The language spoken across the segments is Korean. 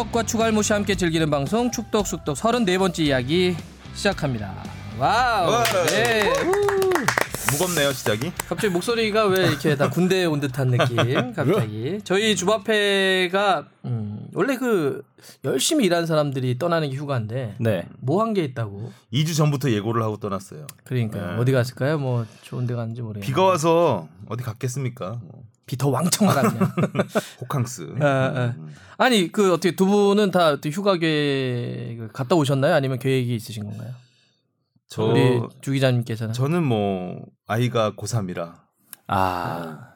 축덕과 축알못이 함께 즐기는 방송 축덕 숙덕 34번째 이야기 시작합니다. 와우. 와. 네. 무겁네요 시작이. 갑자기 목소리가 왜 이렇게 다 군대에 온 듯한 느낌? 갑자기 저희 주바페가 음, 원래 그 열심히 일하는 사람들이 떠나는 게 휴가인데 네. 뭐 한 게 있다고? 2주 전부터 예고를 하고 떠났어요. 그러니까 네. 어디 갔을까요? 뭐 좋은 데 갔는지 모르겠네. 비가 와서 어디 갔겠습니까? 뭐, 비도 왕창 왔네. 호캉스. 아, 아. 아니 그 어떻게 두 분은 다 어떻게 휴가 계획 갔다 오셨나요? 아니면 계획이 있으신 건가요? 저 우리 주 기자님께서는 저는 뭐 아이가 고3이라 아.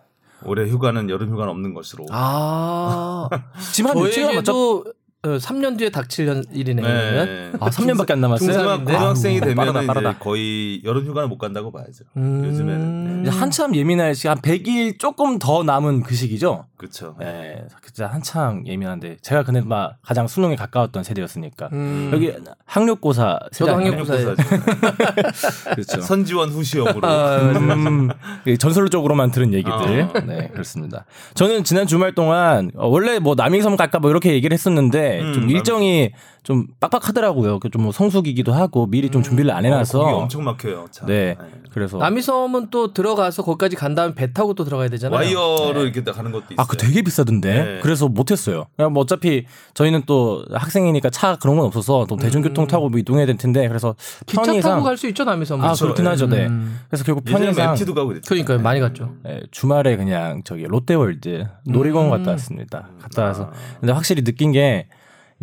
올해 휴가는 여름 휴가는 없는 것으로. 아 지금 한 며칠 남았죠? 저에게도 어, 3년 뒤에 닥칠 일이네 그러면. 네. 아, 3년밖에 안 남았어요. 고등학생이 아, 되면 빠르다, 빠르다. 거의 여름 휴가는 못 간다고 봐야죠. 음. 요즘에는. 네. 이제 한참 예민할 시간 100일 조금 더 남은 그 시기죠. 그렇죠. 네, 진짜 한참 예민한데 제가 근데 막 가장 수능에 가까웠던 세대였으니까 음. 여기 학력고사 세대? 학력고사예요. 그렇죠. 선지원 후시형으로. 아, 음, 그 전설적으로만 들은 얘기들. 아. 네, 그렇습니다. 저는 지난 주말 동안 어, 원래 뭐 남이섬 갈까 뭐 이렇게 얘기를 했었는데 음, 좀 일정이 좀 빡빡하더라고요. 그 좀뭐 성수기기도 하고 미리 좀 준비를 안 해놔서. 거기 엄청 막혀요. 참. 네, 그래서 남이섬은 또 들어가서 거기까지 간 다음에 배 타고 또 들어가야 되잖아요. 와이어로 이렇게 가는 것도 있어요. 아, 그 되게 비싸던데. 네. 그래서 못했어요. 그냥 뭐 어차피 저희는 또 학생이니까 차 그런 건 없어서 또 대중교통 타고 뭐 이동해야 될 텐데 그래서 기차 편의상 타고 갈 수 있죠 남이섬은. 아 그렇죠. 그렇긴 하죠. 네. 음. 그래서 결국 예전에 편의상 MT도 가고 그랬죠. 그러니까요 많이 갔죠. 네, 주말에 그냥 저기 롯데월드 놀이공원 갔다 왔습니다. 갔다 와서 근데 확실히 느낀 게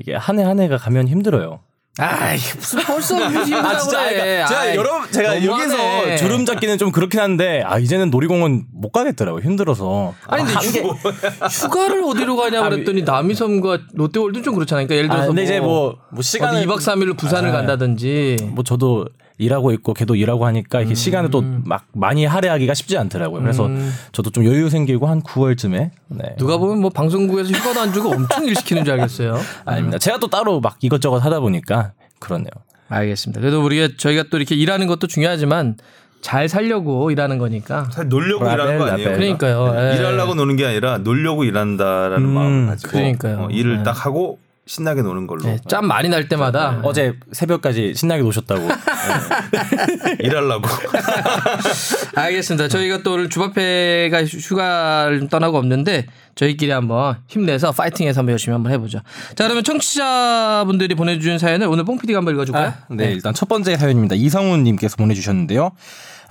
이게 한 해 한 해가 가면 힘들어요. 아이 무슨 벌써 힘들다고 아 진짜 그래. 그러니까 제가 아이, 여러 제가. 여기서 주름 잡기는 좀 그렇긴 한데 아 이제는 놀이공원 못 가겠더라고 요 힘들어서 아니 근데 한 개- 휴, 휴가를 어디로 가냐 그랬더니 남이섬과 롯데월드 좀 그렇잖아요. 그러니까 예를 아, 들어서 근데 뭐, 이제 뭐, 뭐 시간을 어디 2박 3일로 부산을 아. 간다든지 뭐 저도 일하고 있고 걔도 일하고 하니까 이렇게 시간을 또 막 많이 할애하기가 쉽지 않더라고요. 그래서 저도 좀 여유 생기고 한 9월쯤에 네. 누가 보면 뭐 방송국에서 휴가도 안 주고 엄청 일 시키는 줄 알겠어요. 아닙니다. 제가 또 따로 막 이것저것 하다 보니까 그렇네요. 알겠습니다. 그래도 우리가 저희가 또 이렇게 일하는 것도 중요하지만 잘 살려고 일하는 거니까. 사실 놀려고 라벨, 일하는 거 아니에요? 라벨. 그러니까요. 예. 일하려고 노는 게 아니라 놀려고 일한다라는 음, 마음을 가지고 그러니까요. 어, 일을 네. 딱 하고 신나게 노는 걸로 네, 짬 많이 날 때마다 어제 새벽까지 신나게 노셨다고. 일하려고 알겠습니다. 저희가 또 오늘 주바페가 휴가를 떠나고 없는데 저희끼리 한번 힘내서 파이팅해서 한번 열심히 한번 해보죠. 자 그러면 청취자분들이 보내주신 사연을 오늘 뽕피디가 한번 읽어줄까요? 아, 네, 일단 첫 번째 사연입니다. 이성훈님께서 보내주셨는데요.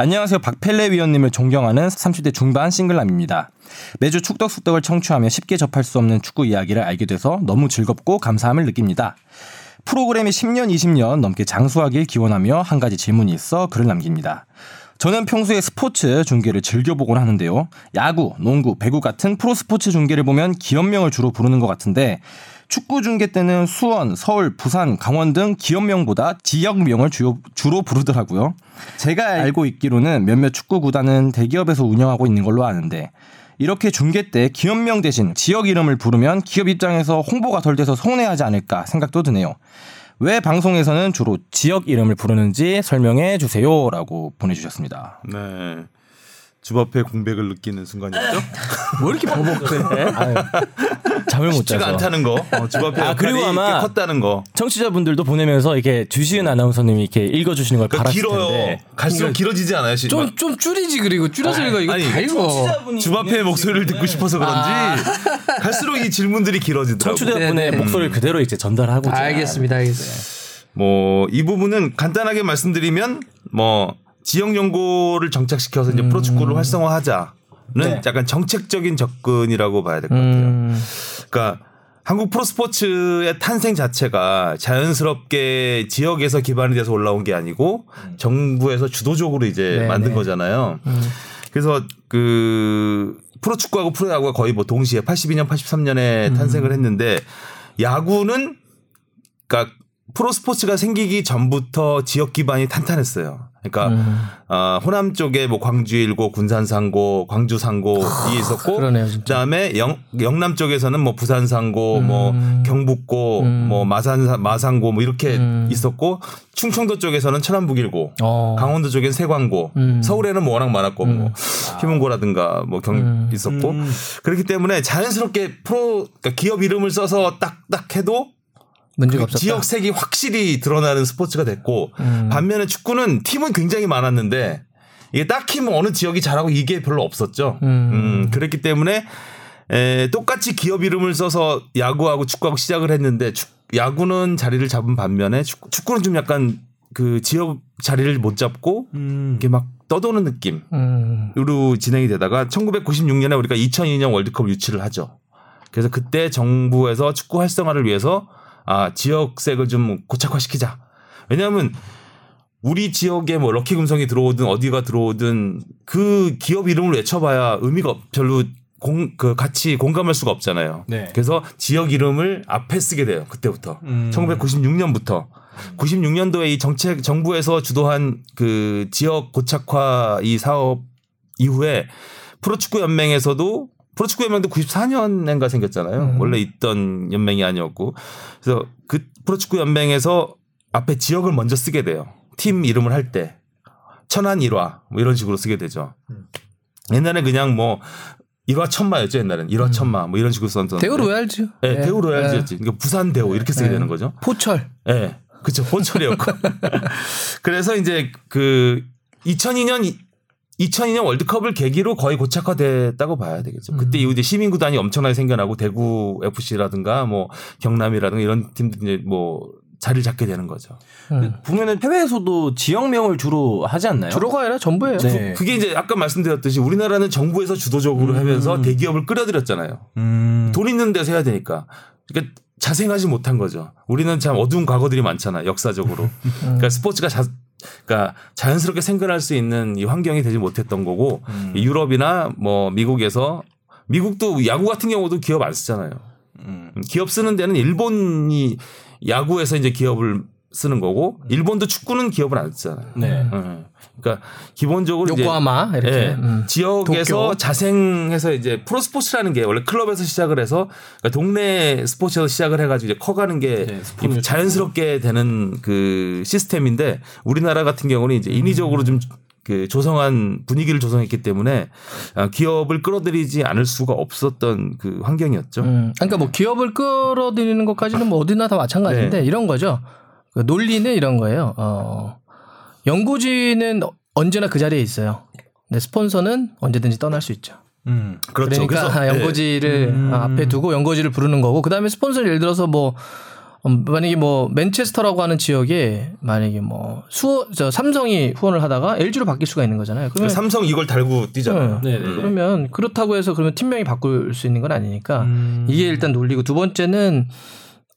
안녕하세요. 박펠레 위원님을 존경하는 30대 중반 싱글남입니다. 매주 축덕숙덕을 청취하며 쉽게 접할 수 없는 축구 이야기를 알게 돼서 너무 즐겁고 감사함을 느낍니다. 프로그램이 10년, 20년 넘게 장수하길 기원하며 한 가지 질문이 있어 글을 남깁니다. 저는 평소에 스포츠 중계를 즐겨보곤 하는데요. 야구, 농구, 배구 같은 프로 스포츠 중계를 보면 기업명을 주로 부르는 것 같은데 축구 중계 때는 수원, 서울, 부산, 강원 등 기업명보다 지역명을 주요, 주로 부르더라고요. 제가 알고 있기로는 몇몇 축구 구단은 대기업에서 운영하고 있는 걸로 아는데 이렇게 중계 때 기업명 대신 지역 이름을 부르면 기업 입장에서 홍보가 덜 돼서 서운해하지 않을까 생각도 드네요. 왜 방송에서는 주로 지역 이름을 부르는지 설명해 주세요라고 보내주셨습니다. 네. 주바페 공백을 느끼는 순간이었죠. 왜 이렇게 버벅대? 잠을 못 자서. 않다는 거. 어, 주바페 아, 그리고 아마 이렇게 컸다는 거. 청취자분들도 보내면서 이렇게 주시은 아나운서님이 이렇게 읽어주시는 걸 그러니까 바랐을 길어요. 텐데. 갈수록 길어지지 않아요? 시- 좀, 좀 줄이지 그리고 줄여서 읽어 이거 아니, 다 읽어. 주바페의 목소리를 듣고 싶어서 그런지 갈수록 이 질문들이 길어지더라고요. 청취자분의 목소리를 그대로 이제 전달하고자. 알겠습니다, 알겠습니다. 뭐 이 부분은 간단하게 말씀드리면 뭐 지역 연고를 정착시켜서 이제 프로축구를 활성화하자는 네. 약간 정책적인 접근이라고 봐야 될 것 같아요. 음, 그러니까 한국 프로스포츠의 탄생 자체가 자연스럽게 지역에서 기반이 돼서 올라온 게 아니고 정부에서 주도적으로 이제 네네. 만든 거잖아요. 그래서 그 프로축구하고 프로야구가 거의 뭐 동시에 82년, 83년에 탄생을 했는데 야구는 그러니까 프로스포츠가 생기기 전부터 지역 기반이 탄탄했어요. 그러니까 음. 어, 호남 쪽에 뭐 광주 일고, 군산 상고, 광주 상고 이 있었고 그러네요. 그다음에 영, 영남 쪽에서는 뭐 부산 상고, 뭐 경북고, 뭐 마산 마상고 뭐 이렇게 있었고 충청도 쪽에서는 천안북일고, 어. 강원도 쪽엔 세광고, 음. 서울에는 뭐 워낙 많았고 뭐 희문고라든가 뭐경 음. 있었고 그렇기 때문에 자연스럽게 프로 그러니까 기업 이름을 써서 딱딱 해도 문제가 그 없었다. 지역 색이 확실히 드러나는 스포츠가 됐고 음. 반면에 축구는 팀은 굉장히 많았는데 이게 딱히 뭐 어느 지역이 잘하고 이게 별로 없었죠. 음. 음, 그랬기 때문에 에, 똑같이 기업 이름을 써서 야구하고 축구하고 시작을 했는데 축- 야구는 자리를 잡은 반면에 축구, 축구는 좀 약간 그 지역 자리를 못 잡고 이게 막 떠도는 느낌. 음. 으로 진행이 되다가 1996년에 우리가 2002년 월드컵 유치를 하죠. 그래서 그때 정부에서 축구 활성화를 위해서 아 지역색을 좀 고착화시키자. 왜냐하면 우리 지역에 뭐 럭키 금성이 들어오든 어디가 들어오든 그 기업 이름을 외쳐봐야 의미가 없- 별로 공 그 같이 공감할 수가 없잖아요. 네. 그래서 지역 이름을 앞에 쓰게 돼요. 그때부터 음. 1996년부터 96년도에 이 정책 정부에서 주도한 그 지역 고착화 이 사업 이후에 프로축구 연맹에서도 프로축구 연맹도 94년인가 생겼잖아요. 음. 원래 있던 연맹이 아니었고 그래서 그 프로축구 연맹에서 앞에 지역을 먼저 쓰게 돼요. 팀 이름을 할 때 천안 일화 뭐 이런 식으로 쓰게 되죠. 옛날에 그냥 뭐 일화 천마였죠 옛날엔 일화 천마 뭐 이런 식으로 썼던 대우 로얄즈. 네, 예. 대우 로얄즈였지. 그러니까 부산 대우 이렇게 쓰게 네. 되는 거죠. 포철. 예. 네, 그쵸. 포철이었고. 그래서 이제 그 2002년 2002년 월드컵을 계기로 거의 고착화됐다고 봐야 되겠죠. 그때 음. 이후 이제 시민 구단이 엄청나게 생겨나고 대구 FC라든가 뭐 경남이라든가 이런 팀들이 이제 뭐 자리를 잡게 되는 거죠. 음. 보면은 해외에서도 지역명을 주로 하지 않나요? 주로가 아니라 전부예요. 네. 그게 이제 아까 말씀드렸듯이 우리나라는 정부에서 주도적으로 하면서 대기업을 끌어들였잖아요. 음. 돈 있는 데서 해야 되니까. 그러니까 자생하지 못한 거죠. 우리는 참 어두운 과거들이 많잖아, 역사적으로. 그러니까 스포츠가 자, 그러니까 자연스럽게 생겨날 수 있는 이 환경이 되지 못했던 거고 이 유럽이나 뭐 미국에서 미국도 야구 같은 경우도 기업 안 쓰잖아요. 음. 기업 쓰는 데는 일본이 야구에서 이제 기업을 쓰는 거고 일본도 축구는 기업을 안 쓰잖아요. 네. 음. 그러니까 기본적으로 요코하마 이렇게. 예, 음. 지역에서 도쿄. 자생해서 이제 프로스포츠라는 게 원래 클럽에서 시작을 해서 그러니까 동네 스포츠에서 시작을 해가지고 이제 커가는 게 네, 자연스럽게 되는 그 시스템인데 우리나라 같은 경우는 이제 인위적으로 좀그 조성한 분위기를 조성했기 때문에 아, 기업을 끌어들이지 않을 수가 없었던 그 환경이었죠. 음. 그러니까 뭐 기업을 끌어들이는 것까지는 뭐 어디나 다 마찬가지인데 네. 이런 거죠. 그 논리는 이런 거예요. 어, 연고지는 언제나 그 자리에 있어요. 근데 스폰서는 언제든지 떠날 수 있죠. 음. 그렇죠. 그러니까 그래서, 예. 연고지를 앞에 두고 연고지를 부르는 거고 그다음에 스폰서를 예를 들어서 뭐 음, 만약에 뭐 맨체스터라고 하는 지역에 만약에 뭐 수어 저 삼성이 후원을 하다가 LG로 바뀔 수가 있는 거잖아요. 그 그러면 삼성 이걸 달고 뛰잖아요. 네, 네. 그러면 그렇다고 해서 그러면 팀명이 바꿀 수 있는 건 아니니까 음. 이게 일단 논리고 두 번째는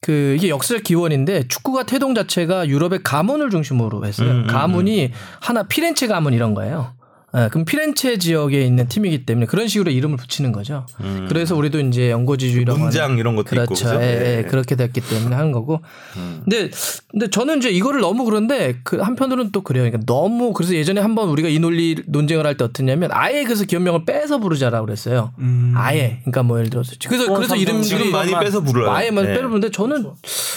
그 이게 역사적 기원인데 축구가 태동 자체가 유럽의 가문을 중심으로 했어요. 음, 음, 가문이 하나 피렌체 가문 이런 거예요. 예, 그럼 피렌체 지역에 있는 팀이기 때문에 그런 식으로 이름을 붙이는 거죠. 그래서 우리도 이제 연고지주의라고 하는 문장 이런 것도 그렇죠. 있고 그죠? 예, 예, 예. 그렇게 됐기 때문에 하는 거고. 근데 근데 저는 이제 이거를 너무 그런데 그 한편으로는 또 그래요. 그러니까 너무 그래서 예전에 한번 우리가 이 논리 논쟁을 할 때 어떠냐면 아예 그래서 기업명을 빼서 부르자라고 그랬어요. 아예. 그러니까 뭐 예를 들어서 그래서 어, 그래서 삼성 이름들이 지금 많이 빼서 불러요. 아예만 네. 빼는데 저는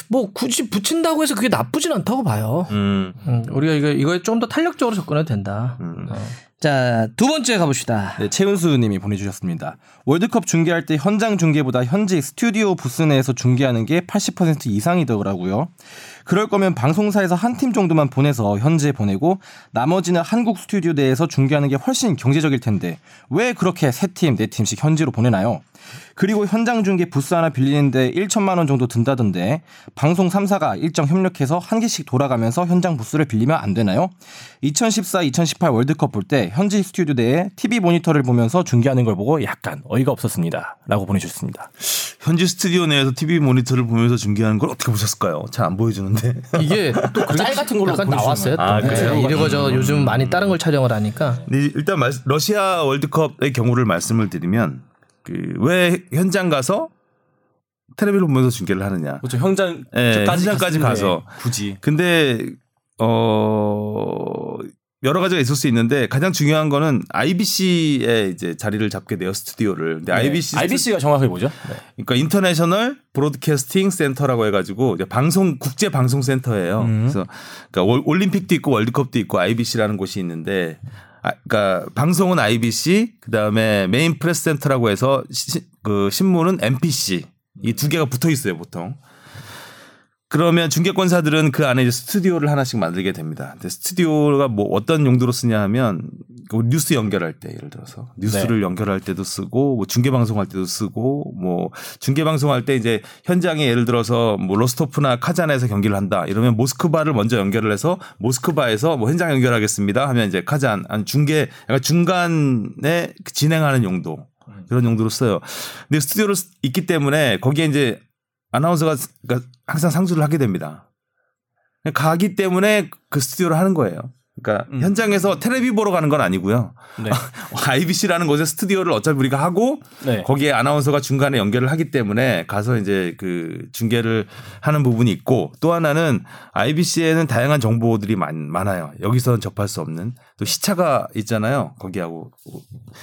뭐 굳이 붙인다고 해서 그게 나쁘진 않다고 봐요. 음. 음, 우리가 이거 이거에 좀 더 탄력적으로 접근해도 된다. 어. 자, 두 번째 가봅시다. 네, 최은수 님이 보내주셨습니다. 월드컵 중계할 때 현장 중계보다 현지 스튜디오 부스 내에서 중계하는 게 80% 이상이더라고요. 그럴 거면 방송사에서 한 팀 정도만 보내서 현지에 보내고 나머지는 한국 스튜디오 내에서 중계하는 게 훨씬 경제적일 텐데 왜 그렇게 세 팀, 네 팀씩 현지로 보내나요? 그리고 현장 중계 부스 하나 빌리는데 1천만 원 정도 든다던데 방송 3사가 일정 협력해서 한 개씩 돌아가면서 현장 부스를 빌리면 안 되나요? 2014, 2018 월드컵 볼 때 현지 스튜디오 내에 TV 모니터를 보면서 중계하는 걸 보고 약간 어이가 없었습니다. 라고 보내주셨습니다. 현지 스튜디오 내에서 TV 모니터를 보면서 중계하는 걸 어떻게 보셨을까요? 잘 안 보여주는데. 이게 또 짤 같은 걸로 약간 나왔어요. 아, 그래요? 네, 이거 저 요즘 많이 다른 걸 촬영을 하니까 근데 일단 말- 러시아 월드컵의 경우를 말씀을 드리면 그 왜 현장 가서 텔레비를 보면서 중계를 하느냐. 그렇죠. 현장 예, 현장까지 가서. 굳이 근데 어 여러 가지가 있을 수 있는데 가장 중요한 거는 IBC에 이제 자리를 잡게 돼요 스튜디오를. 근데 IBC 네. IBC가 정확하게 뭐죠? 네. 그러니까 International Broadcasting Center라고 해가지고 이제 방송 국제 방송 센터예요. 음. 그래서 그러니까 올- 올림픽도 있고 월드컵도 있고 IBC라는 곳이 있는데, 아, 그러니까 방송은 IBC, 그 다음에 Main Press Center라고 해서 시- 그 신문은 MPC 이 두 개가 붙어 있어요 보통. 그러면 중계권사들은 그 안에 이제 스튜디오를 하나씩 만들게 됩니다. 근데 스튜디오가 뭐 어떤 용도로 쓰냐 하면 그 뉴스 연결할 때 예를 들어서. 뉴스를 연결할 때도 쓰고 뭐 중계 방송할 때도 쓰고 뭐 중계 방송할 때 이제 현장에 예를 들어서 뭐 로스토프나 카잔에서 경기를 한다. 이러면 모스크바를 먼저 연결을 해서 모스크바에서 뭐 현장 연결하겠습니다 하면 이제 카잔 한 중계 약간 중간에 진행하는 용도. 그런 용도로 써요. 근데 스튜디오를 쓰- 있기 때문에 거기에 이제 아나운서가 그러니까 항상 상주를 하게 됩니다. 가기 때문에 그 스튜디오를 하는 거예요. 그러니까 음. 현장에서 텔레비 보러 가는 건 아니고요. 네. IBC라는 곳에 스튜디오를 어차피 우리가 하고 네. 거기에 아나운서가 중간에 연결을 하기 때문에 가서 이제 그 중계를 하는 부분이 있고 또 하나는 IBC에는 다양한 정보들이 많, 많아요. 여기서는 접할 수 없는 또 시차가 있잖아요. 거기하고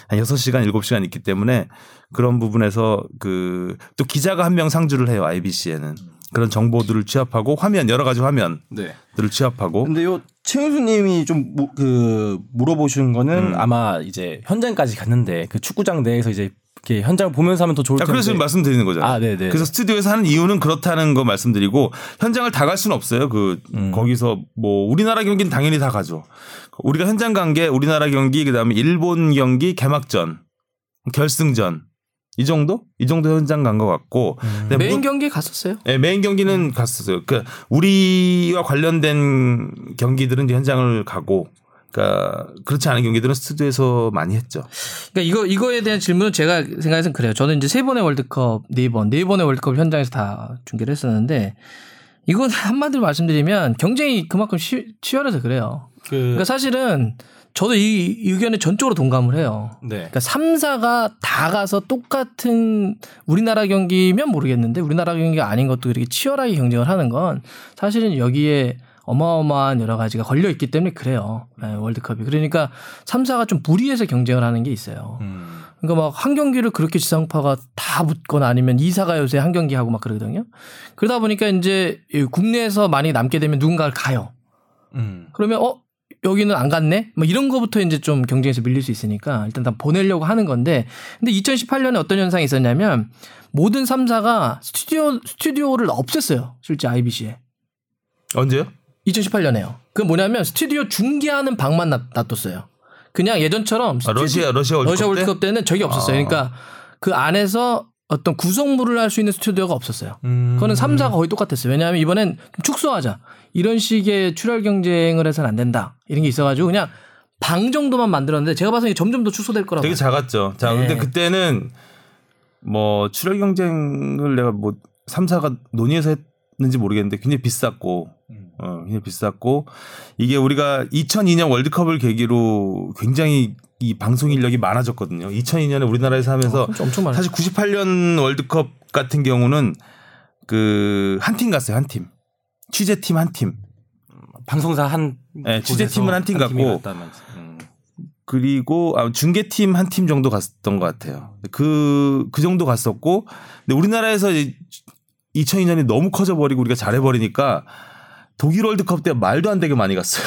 한 6시간, 7시간 있기 때문에 그런 부분에서 그 또 기자가 한 명 상주를 해요. IBC에는. 그런 정보들을 취합하고 화면 여러 가지 화면들을 네. 취합하고 근데 요 최은수님이 좀 그 물어보신 거는 음. 아마 이제 현장까지 갔는데 그 축구장 내에서 이제 이렇게 현장을 보면서 하면 더 좋을 자, 텐데. 그래서 지금 말씀드리는 거잖아요. 아, 네 네. 그래서 스튜디오에서 하는 이유는 그렇다는 거 말씀드리고 현장을 다 갈 수는 없어요. 그 음. 거기서 뭐 우리나라 경기는 당연히 다 가죠. 우리가 현장 간 게 우리나라 경기 그다음에 일본 경기 개막전 결승전 이 정도 이 정도 현장 간 것 같고 근데 메인 무- 경기에 갔었어요. 네, 메인 경기는 갔었어요. 그 우리와 관련된 경기들은 이제 현장을 가고 그러니까 그렇지 않은 경기들은 스튜디오에서 많이 했죠. 그러니까 이거 이거에 대한 질문은 제가 생각해서는 그래요. 저는 이제 세 번의 월드컵 네 번, 네 번의 월드컵 현장에서 다 중계를 했었는데 이건 한마디로 말씀드리면 경쟁이 그만큼 시, 치열해서 그래요. 그 그러니까 사실은 저도 이 의견에 전적으로 동감을 해요. 네. 그러니까 3사가 다 가서 똑같은 우리나라 경기면 모르겠는데 우리나라 경기가 아닌 것도 이렇게 치열하게 경쟁을 하는 건 사실은 여기에 어마어마한 여러 가지가 걸려 있기 때문에 그래요. 네, 월드컵이. 그러니까 3사가 좀 무리해서 경쟁을 하는 게 있어요. 음. 그러니까 막 한 경기를 그렇게 지상파가 다 붙거나 아니면 2사가 요새 한 경기 하고 막 그러거든요. 그러다 보니까 이제 이 국내에서 많이 남게 되면 누군가를 가요. 음. 그러면 어 여기는 안 갔네? 뭐 이런 거부터 이제 좀 경쟁에서 밀릴 수 있으니까 일단 다 보내려고 하는 건데 근데 2018년에 어떤 현상이 있었냐면 모든 3사가 스튜디오 스튜디오를 없앴어요. 실제 IBC에. 언제요? 2018년에요. 그 뭐냐면 스튜디오 중계하는 방만 놔- 놔뒀어요. 그냥 예전처럼 아, 러시아 러시아 월드컵 러시아 때? 월드컵 때는 저기 없었어요. 아. 그러니까 그 안에서 어떤 구성물을 할 수 있는 스튜디오가 없었어요. 음. 그거는 3사가 거의 똑같았어요. 왜냐하면 이번엔 좀 축소하자. 이런 식의 출혈 경쟁을 해서는 안 된다. 이런 게 있어가지고 그냥 방 정도만 만들었는데 제가 봐서 이게 점점 더 축소될 거라고. 되게 봐요. 작았죠. 자, 근데 네. 그때는 뭐 출혈 경쟁을 내가 뭐 3사가 논의해서 했는지 모르겠는데 굉장히 비쌌고 어, 굉장히 비쌌고 이게 우리가 2002년 월드컵을 계기로 굉장히 이 방송 인력이 많아졌거든요. 2002년에 우리나라에서 하면서 많아요. 사실 98년 월드컵 같은 경우는 그 한 팀 갔어요. 한 팀. 취재팀 한 팀. 방송사 한 네, 취재팀은 한팀 팀이 갔고. 음. 그리고 아, 중계팀 한 팀 정도 갔던 것 같아요. 그, 그 정도 갔었고, 근데 우리나라에서 2002년이 너무 커져 버리고 우리가 잘해 버리니까 독일 월드컵 때 말도 안 되게 많이 갔어요.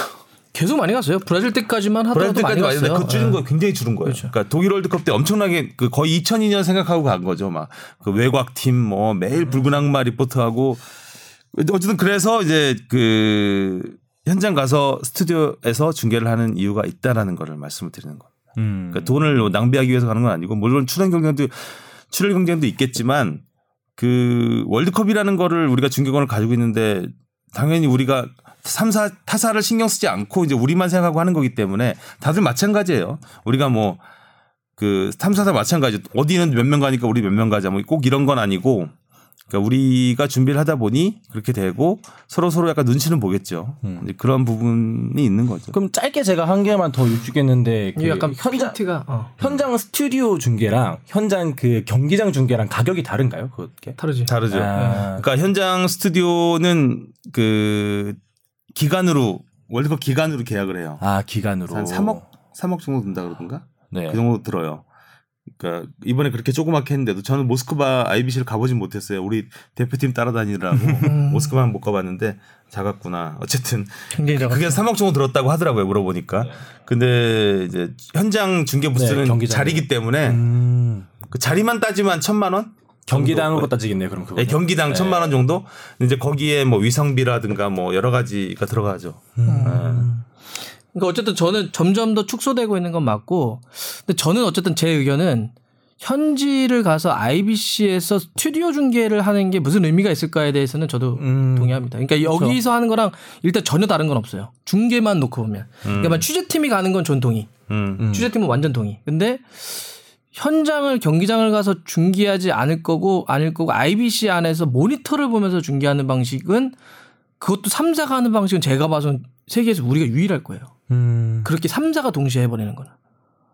계속 많이 갔어요. 브라질 때까지만 하더라도 브라질 때까지 많이 갔어요. 그 줄은 예. 거 굉장히 줄은 거예요. 그렇죠. 그러니까 독일 월드컵 때 엄청나게 그 거의 2002년 생각하고 간 거죠. 막 그 외곽팀 뭐 매일 붉은 악마 리포트하고 어쨌든 그래서 이제 그 현장 가서 스튜디오에서 중계를 하는 이유가 있다라는 거를 말씀을 드리는 거예요. 음. 그러니까 돈을 낭비하기 위해서 가는 건 아니고 물론 출연 경쟁도 출연 경쟁도 있겠지만 그 월드컵이라는 거를 우리가 중계권을 가지고 있는데 당연히 우리가 3사 타사를 신경 쓰지 않고 이제 우리만 생각하고 하는 거기 때문에 다들 마찬가지예요. 우리가 뭐그 3사사 마찬가지 어디는 몇 명 가니까 우리 몇 명 가자 뭐 꼭 이런 건 아니고 그러니까 우리가 준비를 하다 보니 그렇게 되고 서로 서로 약간 눈치는 보겠죠. 이제 그런 부분이 있는 거죠. 그럼 짧게 제가 한 개만 더 여쭙겠는데 그 약간 현장 핀트가 어, 현장 스튜디오 중계랑 현장 그 경기장 중계랑 가격이 다른가요? 그게? 다르지. 다르죠. 아. 그러니까 현장 스튜디오는 그 기간으로 월드컵 기간으로 계약을 해요. 아 기간으로 한 3억 3억 정도 든다 그러던가? 네. 그 정도 들어요. 그러니까 이번에 그렇게 조그맣게 했는데도 저는 모스크바 IBC를 가보진 못했어요. 우리 대표팀 따라다니느라고 모스크바는 못 가봤는데 작았구나. 어쨌든 굉장히 작았죠. 그게 3억 정도 들었다고 하더라고요. 물어보니까. 근데 이제 현장 중계 부스는 네. 자리기 때문에 음, 그 자리만 따지만 천만 원? 경기당으로 따지겠네요. 그럼 그거. 네, 경기당 천만 원 정도? 이제 거기에 뭐 위성비라든가 뭐 여러 가지가 들어가죠. 그러니까 어쨌든 저는 점점 더 축소되고 있는 건 맞고, 근데 저는 어쨌든 제 의견은 현지를 가서 IBC에서 스튜디오 중계를 하는 게 무슨 의미가 있을까에 대해서는 저도 음. 동의합니다. 그러니까 여기서 하는 거랑 일단 전혀 다른 건 없어요. 중계만 놓고 보면. 그러니까 만 취재팀이 가는 건 전 동의. 음. 취재팀은 완전 동의. 근데 현장을 경기장을 가서 중계하지 않을 거고 아닐 거고 IBC 안에서 모니터를 보면서 중계하는 방식은 그것도 3사가 하는 방식은 제가 봐선 세계에서 우리가 유일할 거예요. 음. 그렇게 3사가 동시에 해버리는 거는.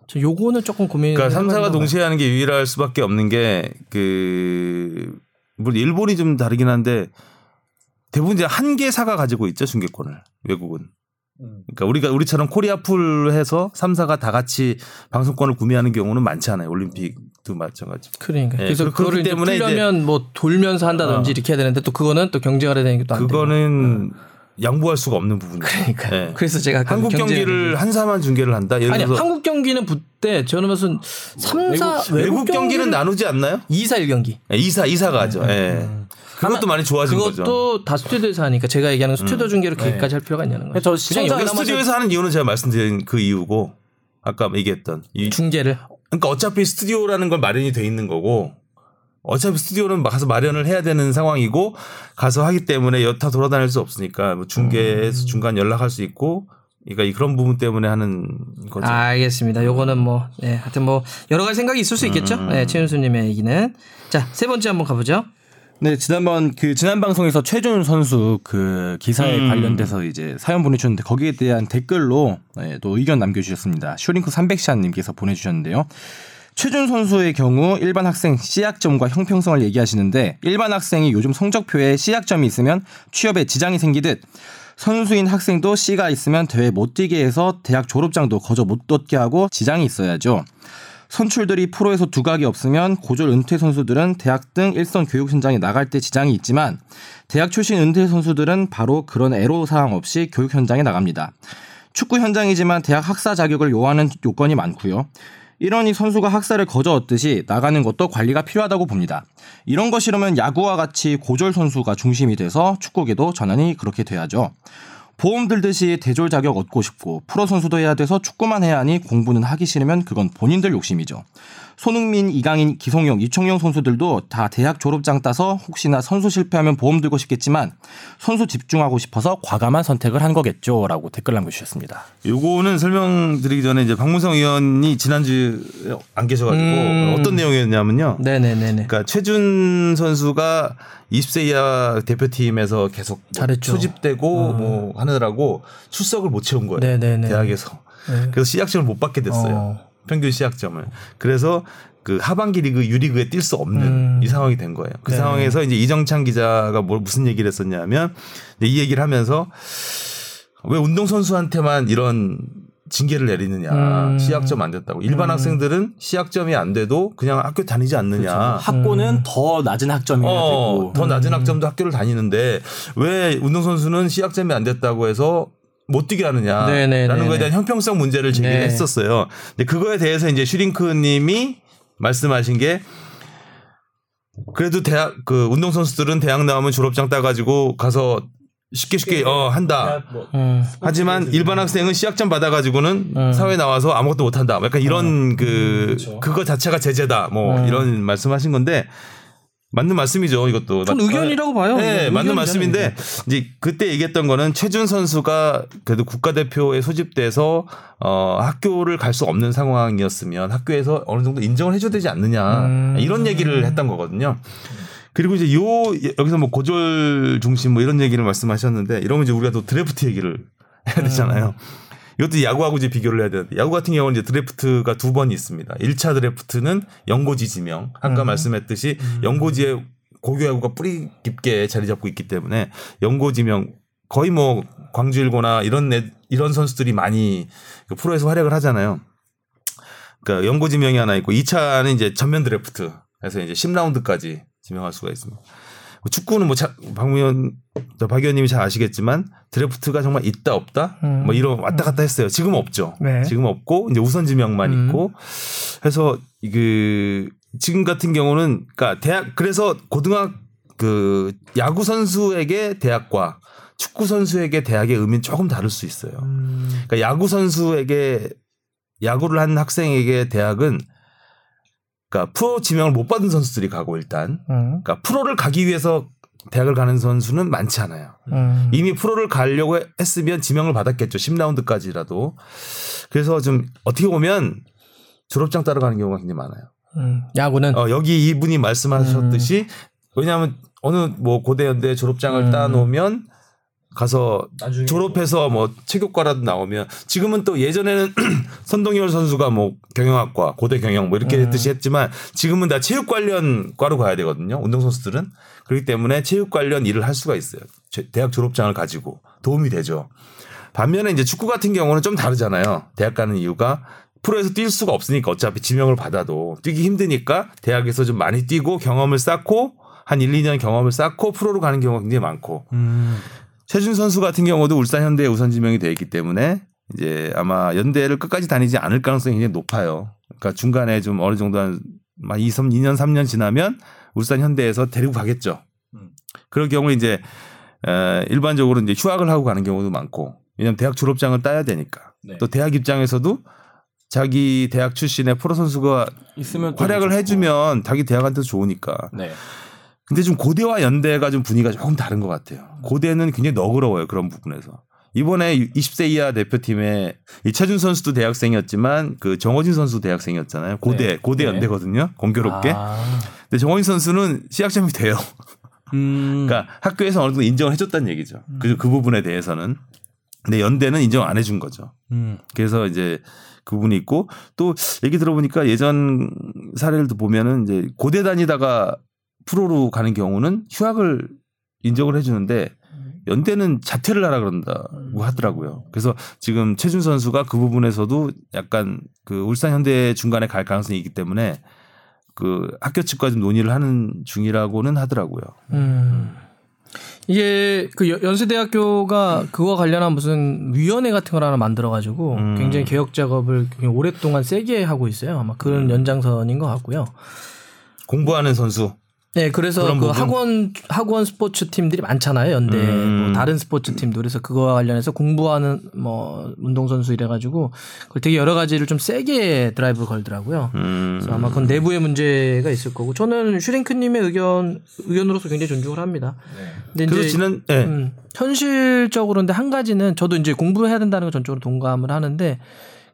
저 요거는 조금 고민. 그러니까 3사가 동시에 하는 게 유일할 수밖에 없는 게 그 물론 일본이 좀 다르긴 한데 대부분 이제 한 개사가 가지고 있죠 중계권을 외국은. 그러니까 우리가 우리처럼 Korea Pool 해서 3사가 다 같이 방송권을 구매하는 경우는 많지 않아요. 올림픽도 마찬가지고. 그러니까 예, 그래서 그렇기 때문에 이제- 풀려면 뭐 돌면서 한다든지 어. 이렇게 해야 되는데 또 그거는 또 경쟁을 해야 되는 게또안 되고. 그거는 양보할 수가 없는 부분이에요. 그러니까 예. 그래서 제가 한국 경기를 한사만 중계를 한다. 예를 아니 한국 경기는 붙대 저는 무슨 3, 4 외국, 경기는 나누지 않나요? 2, 4, 1경기. 예, 2사 2사가 하죠. 예. 그것도 많이 좋아진 거죠. 음. 그것도 다 스튜디오에서 하니까 제가 얘기하는 스튜디오 중계로 그렇게까지 할 필요가 있냐는 거예요. 저 시청자 스튜디오에서 하는 이유는 제가 말씀드린 그 이유고 아까 얘기했던 이 중계를 그러니까 어차피 스튜디오라는 건 마련이 돼 있는 거고 어차피 스튜디오는 가서 마련을 해야 되는 상황이고 가서 하기 때문에 여타 돌아다닐 수 없으니까 뭐 중계에서 중간 연락할 수 있고 그러니까 그런 부분 때문에 하는 거죠. 아, 알겠습니다. 요거는 뭐, 예, 하여튼 뭐, 여러 가지 생각이 있을 수 있겠죠? 음. 네, 최윤수 님의 얘기는. 자, 세 번째 한번 가 보죠. 네, 지난번 그 지난 방송에서 최준 선수 그 기사에 음. 관련돼서 이제 사연 보내주셨는데 거기에 대한 댓글로 네, 또 의견 남겨주셨습니다. 슈링크 300샷님께서 보내주셨는데요. 최준 선수의 경우 일반 학생 C학점과 형평성을 얘기하시는데 일반 학생이 요즘 성적표에 C학점이 있으면 취업에 지장이 생기듯 선수인 학생도 C가 있으면 대회 못 뛰게 해서 대학 졸업장도 거저 못 얻게 하고 지장이 있어야죠. 선출들이 프로에서 두각이 없으면 고졸 은퇴 선수들은 대학 등 일선 교육 현장에 나갈 때 지장이 있지만 대학 출신 은퇴 선수들은 바로 그런 애로 사항 없이 교육 현장에 나갑니다. 축구 현장이지만 대학 학사 자격을 요하는 요건이 많고요. 이러니 선수가 학사를 거저 얻듯이 나가는 것도 관리가 필요하다고 봅니다. 이런 거 싫으면 야구와 같이 고졸 선수가 중심이 돼서 축구계도 전환이 그렇게 돼야죠. 보험 들듯이 대졸 자격 얻고 싶고 프로 선수도 해야 돼서 축구만 해야 하니 공부는 하기 싫으면 그건 본인들 욕심이죠. 손흥민, 이강인, 기성용, 이청용 선수들도 다 대학 졸업장 따서 혹시나 선수 실패하면 보험 들고 싶겠지만 선수 집중하고 싶어서 과감한 선택을 한 거겠죠라고 댓글 남겨주셨습니다. 요거는 설명드리기 전에 이제 박문성 의원이 지난주에 안 계셔가지고 음. 어떤 내용이었냐면요. 네네네네. 그러니까 최준 선수가 20세 이하 대표팀에서 계속 뭐 잘했죠. 소집되고 뭐 하느라고 출석을 못 채운 거예요. 네네네. 대학에서. 네. 그래서 시작점을 못 받게 됐어요. 어. 평균 시작점을. 그래서 그 하반기 리그 유리그에 뛸 수 없는 음. 이 상황이 된 거예요. 그 네. 상황에서 이제 이정찬 기자가 뭘 무슨 얘기를 했었냐면 이제 이 얘기를 하면서 왜 운동 선수한테만 이런 징계를 내리느냐. 음. 시약점 안 됐다고. 일반 학생들은 시약점이 안 돼도 그냥 학교 다니지 않느냐. 학고는 더 낮은 학점이어야 어, 되고 더 낮은 학점도 학교를 다니는데 왜 운동선수는 시학점이 안 됐다고 해서 못 뛰게 하느냐라는 네네네네. 거에 대한 형평성 문제를 제기를 네. 했었어요. 근데 그거에 대해서 이제 슈링크님이 말씀하신 게 그래도 대학 그 운동 선수들은 대학 나오면 졸업장 따가지고 가서 쉽게 쉽게 어 한다. 음. 하지만 일반 학생은 시학점 받아가지고는 음. 사회 에 나와서 아무것도 못 한다. 약간 이런 그 그거 자체가 제재다. 뭐 음. 이런 말씀하신 건데 맞는 말씀이죠. 이것도. 전 의견이라고 봐요. 네, 맞는 말씀인데 이제 그때 얘기했던 거는 최준 선수가 그래도 국가대표에 소집돼서 어 학교를 갈 수 없는 상황이었으면 학교에서 어느 정도 인정을 해줘야 되지 않느냐 음. 이런 얘기를 했던 거거든요. 그리고 이제 요 여기서 뭐 고졸 중심 뭐 이런 얘기를 말씀하셨는데 이러면 이제 우리가 또 드래프트 얘기를 해야 되잖아요. 이것도 야구하고 이제 비교를 해야 되는데 야구 같은 경우는 이제 드래프트가 두 번이 있습니다. 1차 드래프트는 연고지 지명. 아까 말씀했듯이 연고지에 고교 야구가 뿌리 깊게 자리 잡고 있기 때문에 연고 지명 거의 뭐 광주 일고나 이런 애, 이런 선수들이 많이 그 프로에서 활약을 하잖아요. 그러니까 연고 지명이 하나 있고 2차는 이제 전면 드래프트. 해서 이제 10라운드까지 지명할 수가 있습니다. 축구는 뭐 박무현 박 의원님이 잘 아시겠지만 드래프트가 정말 있다 없다 음. 뭐 이런 왔다 갔다 했어요. 지금 없죠. 네. 지금 없고 이제 우선 지명만 음. 있고 해서 그 지금 같은 경우는 그러니까 대학 그래서 고등학 그 야구 선수에게 대학과 축구 선수에게 대학의 의미는 조금 다를 수 있어요. 음. 그러니까 야구 선수에게 야구를 하는 학생에게 대학은 그러니까 프로 지명을 못 받은 선수들이 가고 일단 음. 그러니까 프로를 가기 위해서 대학을 가는 선수는 많지 않아요. 음. 이미 프로를 가려고 했으면 지명을 받았겠죠. 10라운드까지라도. 그래서 좀 어떻게 보면 졸업장 따라가는 경우가 굉장히 많아요. 음. 야구는 어, 여기 이분이 말씀하셨듯이 왜냐하면 어느 뭐 고대 연대 졸업장을 음. 따놓으면 가서 졸업해서 뭐 체육과라도 나오면 지금은 또 예전에는 선동열 선수가 뭐 경영학과 고대 경영 뭐 이렇게 음. 했듯이 했지만 지금은 다 체육 관련 과로 가야 되거든요 운동 선수들은. 그렇기 때문에 체육 관련 일을 할 수가 있어요. 제- 대학 졸업장을 가지고 도움이 되죠. 반면에 이제 축구 같은 경우는 좀 다르잖아요. 대학 가는 이유가 프로에서 뛸 수가 없으니까 어차피 지명을 받아도 뛰기 힘드니까 대학에서 좀 많이 뛰고 경험을 쌓고 한 1, 2년 경험을 쌓고 프로로 가는 경우가 굉장히 많고. 음. 최준 선수 같은 경우도 울산 현대에 우선 지명이 돼 있기 때문에 이제 아마 연대를 끝까지 다니지 않을 가능성이 굉장히 높아요. 그러니까 중간에 좀 어느 정도 한 2, 3, 2년, 3년 지나면 울산 현대에서 데리고 가겠죠. 음. 그럴 경우에 이제 에, 일반적으로 이제 휴학을 하고 가는 경우도 많고 왜냐하면 대학 졸업장을 따야 되니까 네. 또 대학 입장에서도 자기 대학 출신의 프로 선수가 있으면 또 활약을. 해주면 자기 대학한테도 좋으니까 네. 근데 좀 고대와 연대가 좀 분위기가 조금 다른 것 같아요. 고대는 굉장히 너그러워요 그런 부분에서. 이번에 20세 이하 대표팀에 이차준 선수도 대학생이었지만 그 정호진 선수 대학생이었잖아요. 고대 네. 고대 네. 연대거든요. 공교롭게. 아. 근데 정호진 선수는 시작점이 돼요. 음. 그러니까 학교에서 어느 정도 인정을 해줬다는 얘기죠. 그, 그 부분에 대해서는. 근데 연대는 인정 안 해준 거죠. 음. 그래서 이제 그 부분이 있고 또 얘기 들어보니까 예전 사례를 또 보면은 이제 고대 다니다가 프로로 가는 경우는 휴학을 인정을 해주는데 연대는 자퇴를 하라 그런다고 하더라고요. 그래서 지금 최준 선수가 그 부분에서도 약간 그 울산 현대 중간에 갈 가능성이 있기 때문에 그 학교 측과 좀 논의를 하는 중이라고는 하더라고요. 음. 이게 그 여- 연세대학교가 그거 관련한 무슨 위원회 같은 걸 하나 만들어가지고 음. 굉장히 개혁 작업을 굉장히 오랫동안 세게 하고 있어요. 아마 그런 연장선인 것 같고요. 공부하는 선수. 네, 그래서 그 부분? 학원 학원 스포츠 팀들이 많잖아요. 연대 음. 뭐 다른 스포츠 팀도 그래서 그거와 관련해서 공부하는 뭐 운동 선수 이래 가지고 그걸 되게 여러 가지를 좀 세게 드라이브 걸더라고요. 음. 그래서 아마 그건 내부의 문제가 있을 거고 저는 슈링크 님의 의견 의견으로서 굉장히 존중을 합니다. 근데 그래서 이제 지난 예. 음, 현실적으로 근데 한 가지는 저도 이제 공부해야 된다는 거 전적으로 동감을 하는데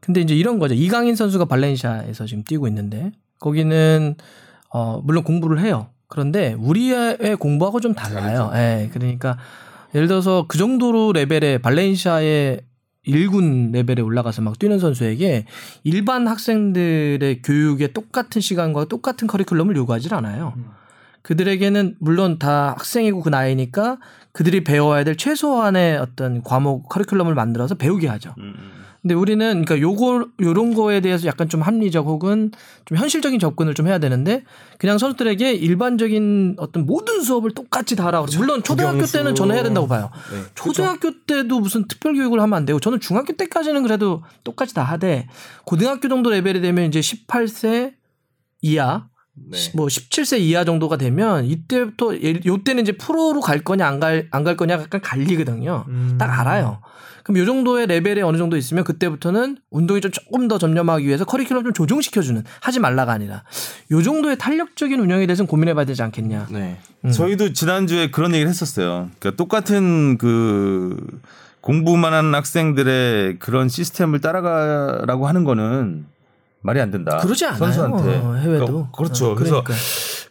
근데 이제 이런 거죠. 이강인 선수가 발렌시아에서 지금 뛰고 있는데 거기는 어 물론 공부를 해요. 그런데 우리의 공부하고 좀 달라요. 예. 그러니까 예를 들어서 그 정도로 레벨의 발렌시아의 1군 레벨에 올라가서 막 뛰는 선수에게 일반 학생들의 교육에 똑같은 시간과 똑같은 커리큘럼을 요구하지 않아요. 그들에게는 물론 다 학생이고 그 나이니까 그들이 배워야 될 최소한의 어떤 과목 커리큘럼을 만들어서 배우게 하죠. 음. 근데 우리는 그러니까 요거 요런 거에 대해서 약간 좀 합리적 혹은 좀 현실적인 접근을 좀 해야 되는데 그냥 선수들에게 일반적인 어떤 모든 수업을 똑같이 다 하라고 그래요. 물론 초등학교 국영수. 때는 저는 해야 된다고 봐요. 네. 초등학교 때도 무슨 특별 교육을 하면 안 되고 저는 중학교 때까지는 그래도 똑같이 다 하되 고등학교 정도 레벨이 되면 이제 18세 이하 네. 뭐 17세 이하 정도가 되면 이때부터 예- 요때는 이제 프로로 갈 거냐 안 갈 안 갈 거냐 약간 갈리거든요. 음. 딱 알아요. 그럼 요 정도의 레벨이 어느 정도 있으면 그때부터는 운동이 좀 조금 더 전념하기 위해서 커리큘럼 좀 조정시켜 주는 하지 말라가 아니라 요 정도의 탄력적인 운영에 대해서는 고민해 봐야 되지 않겠냐. 네. 저희도 지난주에 그런 얘기를 했었어요. 그러니까 똑같은 그 공부만 하는 학생들의 그런 시스템을 따라가라고 하는 거는 말이 안 된다. 그러지 않아요. 선수한테. 어, 해외도. 그러니까 그렇죠. 어, 그래서 그러니까.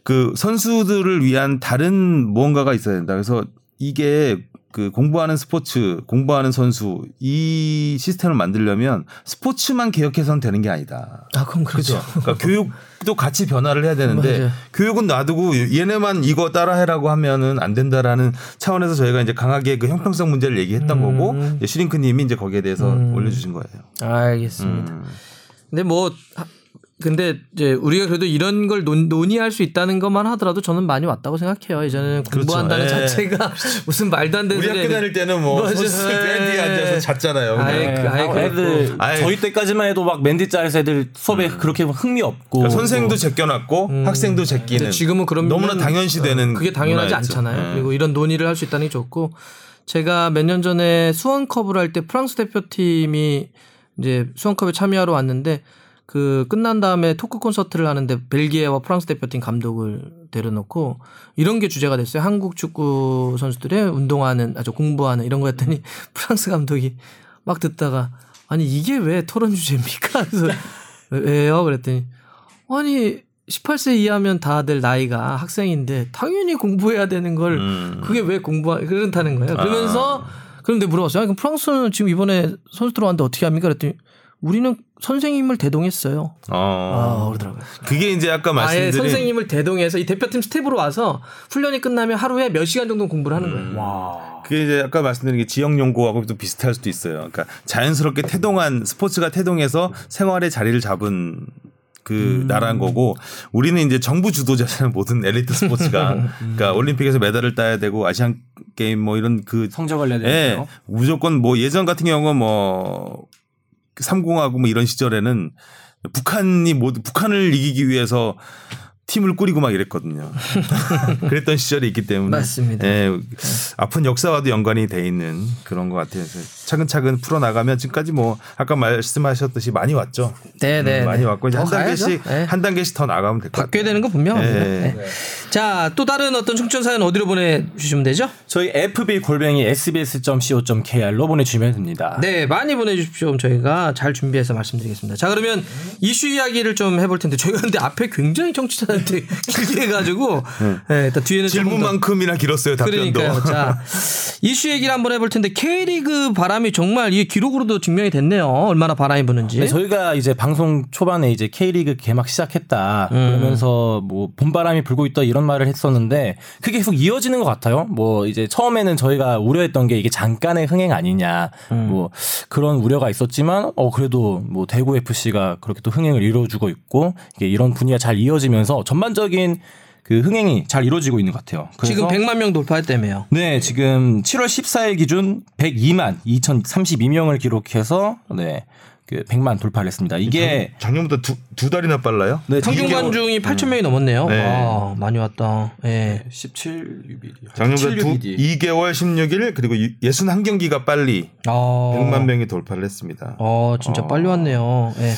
그 선수들을 위한 다른 무언가가 있어야 된다. 그래서 이게 그 공부하는 스포츠, 공부하는 선수 이 시스템을 만들려면 스포츠만 개혁해서는 되는 게 아니다. 아, 그럼 그렇죠. 그러니까 교육도 같이 변화를 해야 되는데 맞아요. 교육은 놔두고 얘네만 이거 따라해라고 하면은 안 된다라는 차원에서 저희가 이제 강하게 그 형평성 문제를 얘기했던 거고 이제 슈링크님이 이제 거기에 대해서 올려주신 거예요. 알겠습니다. 음. 근데 뭐 하- 근데 이제 우리가 그래도 이런 걸 논, 논의할 수 있다는 것만 하더라도 저는 많이 왔다고 생각해요. 이제는 공부한다는 예. 자체가 무슨 말도 안 되는 우리 학교 다닐 때는 뭐. 선수 밴 뒤에 앉아서 잤잖아요. 아이, 그냥. 그- 아이, 아. 애들 아이. 저희 때까지만 해도 막 맨디 자에서 애들 수업에 그렇게 흥미 없고 그러니까 선생도 제껴놨고 학생도 제끼는. 지금은 그런 너무나 당연시되는 그게 당연하지 문화였죠. 않잖아요. 예. 그리고 이런 논의를 할 수 있다는 게 좋고 제가 몇 년 전에 수원컵을 할 때 프랑스 대표팀이 이제 수원컵에 참여하러 왔는데 그 끝난 다음에 토크 콘서트를 하는데 벨기에와 프랑스 대표팀 감독을 데려놓고 이런 게 주제가 됐어요. 한국 축구 선수들의 운동하는 아주 공부하는 이런 거였더니 프랑스 감독이 막 듣다가 아니 이게 왜 토론 주제입니까? 그래서 왜요? 그랬더니 아니 18세 이하면 다들 나이가 학생인데 당연히 공부해야 되는 걸 음. 그게 왜 공부 그렇다는 거예요. 그러면서 그런데 물어봤어요. 아, 그럼 프랑스는 지금 이번에 선수 들어왔는데 어떻게 합니까? 그랬더니 우리는 선생님을 대동했어요. 아, 어. 그러더라고요. 그게 이제 아까 아예 말씀드린 선생님을 대동해서 이 대표팀 스텝으로 와서 훈련이 끝나면 하루에 몇 시간 정도 공부를 하는 음. 거예요. 그게 이제 아까 말씀드린 게 지역 연구하고 또 비슷할 수도 있어요. 그러니까 자연스럽게 태동한 스포츠가 태동해서 생활의 자리를 잡은 그 음. 나라인 거고 우리는 이제 정부 주도잖아요. 모든 엘리트 스포츠가. 그러니까 올림픽에서 메달을 따야 되고 아시안 게임 뭐 이런 그 성적을 내야 예, 되고요. 무조건 뭐 예전 같은 경우는 뭐 삼공하고 뭐 이런 시절에는 북한이 모두 북한을 이기기 위해서 팀을 꾸리고 막 이랬거든요. 그랬던 시절이 있기 때문에 맞습니다. 예, 아픈 역사와도 연관이 돼 있는 그런 것 같아요. 그래서 차근차근 풀어 나가면 지금까지 뭐 아까 말씀하셨듯이 많이 왔죠. 네네. 음, 많이 왔고 이제 더한 단계씩. 네. 한 단계씩 더 나가면 될 것 같아요. 바뀌어야 되는 건 분명합니다. 네. 네. 자, 또 다른 어떤 충전 사연 어디로 보내주시면 되죠? 저희 fb 골뱅이 sbs.co.kr로 보내주시면 됩니다. 네, 많이 보내주십시오. 그럼 저희가 잘 준비해서 말씀드리겠습니다. 자, 그러면 이슈 이야기를 좀 해볼 텐데 저희가 근데 앞에 굉장히 청취자한테 길게 해가지고 네, 일단 뒤에는 질문만큼이나 길었어요 답변도. 그러니까요. 자, 이슈 얘기를 한번 해볼 텐데 K리그 바람 이 정말 이게 기록으로도 증명이 됐네요. 얼마나 바람이 부는지. 네, 저희가 이제 방송 초반에 이제 K리그 개막 시작했다 음. 그러면서 뭐 봄바람이 불고 있다 이런 말을 했었는데 그게 계속 이어지는 것 같아요. 뭐 이제 처음에는 저희가 우려했던 게 이게 잠깐의 흥행 아니냐 음. 뭐 그런 우려가 있었지만 어 그래도 뭐 대구 FC가 그렇게 또 흥행을 이루어주고 있고 이게 이런 분위기가 잘 이어지면서 전반적인 그 흥행이 잘 이루어지고 있는 것 같아요. 그래서 지금 100만 명 돌파했다며요. 네, 지금 7월 14일 기준 102만 2,032명을 기록해서 네. 그 100만 돌파를 했습니다. 이게 작년 보다 두, 두 달이나 빨라요? 네, 평균 이게 관중이 8천 명이 넘었네요. 네. 와, 많이 왔다. 예. 17일이 작년보다 두, 2개월 16일 그리고 61 경기가 빨리 아. 100만 명이 돌파를 했습니다. 어, 진짜 빨리 왔네요. 예.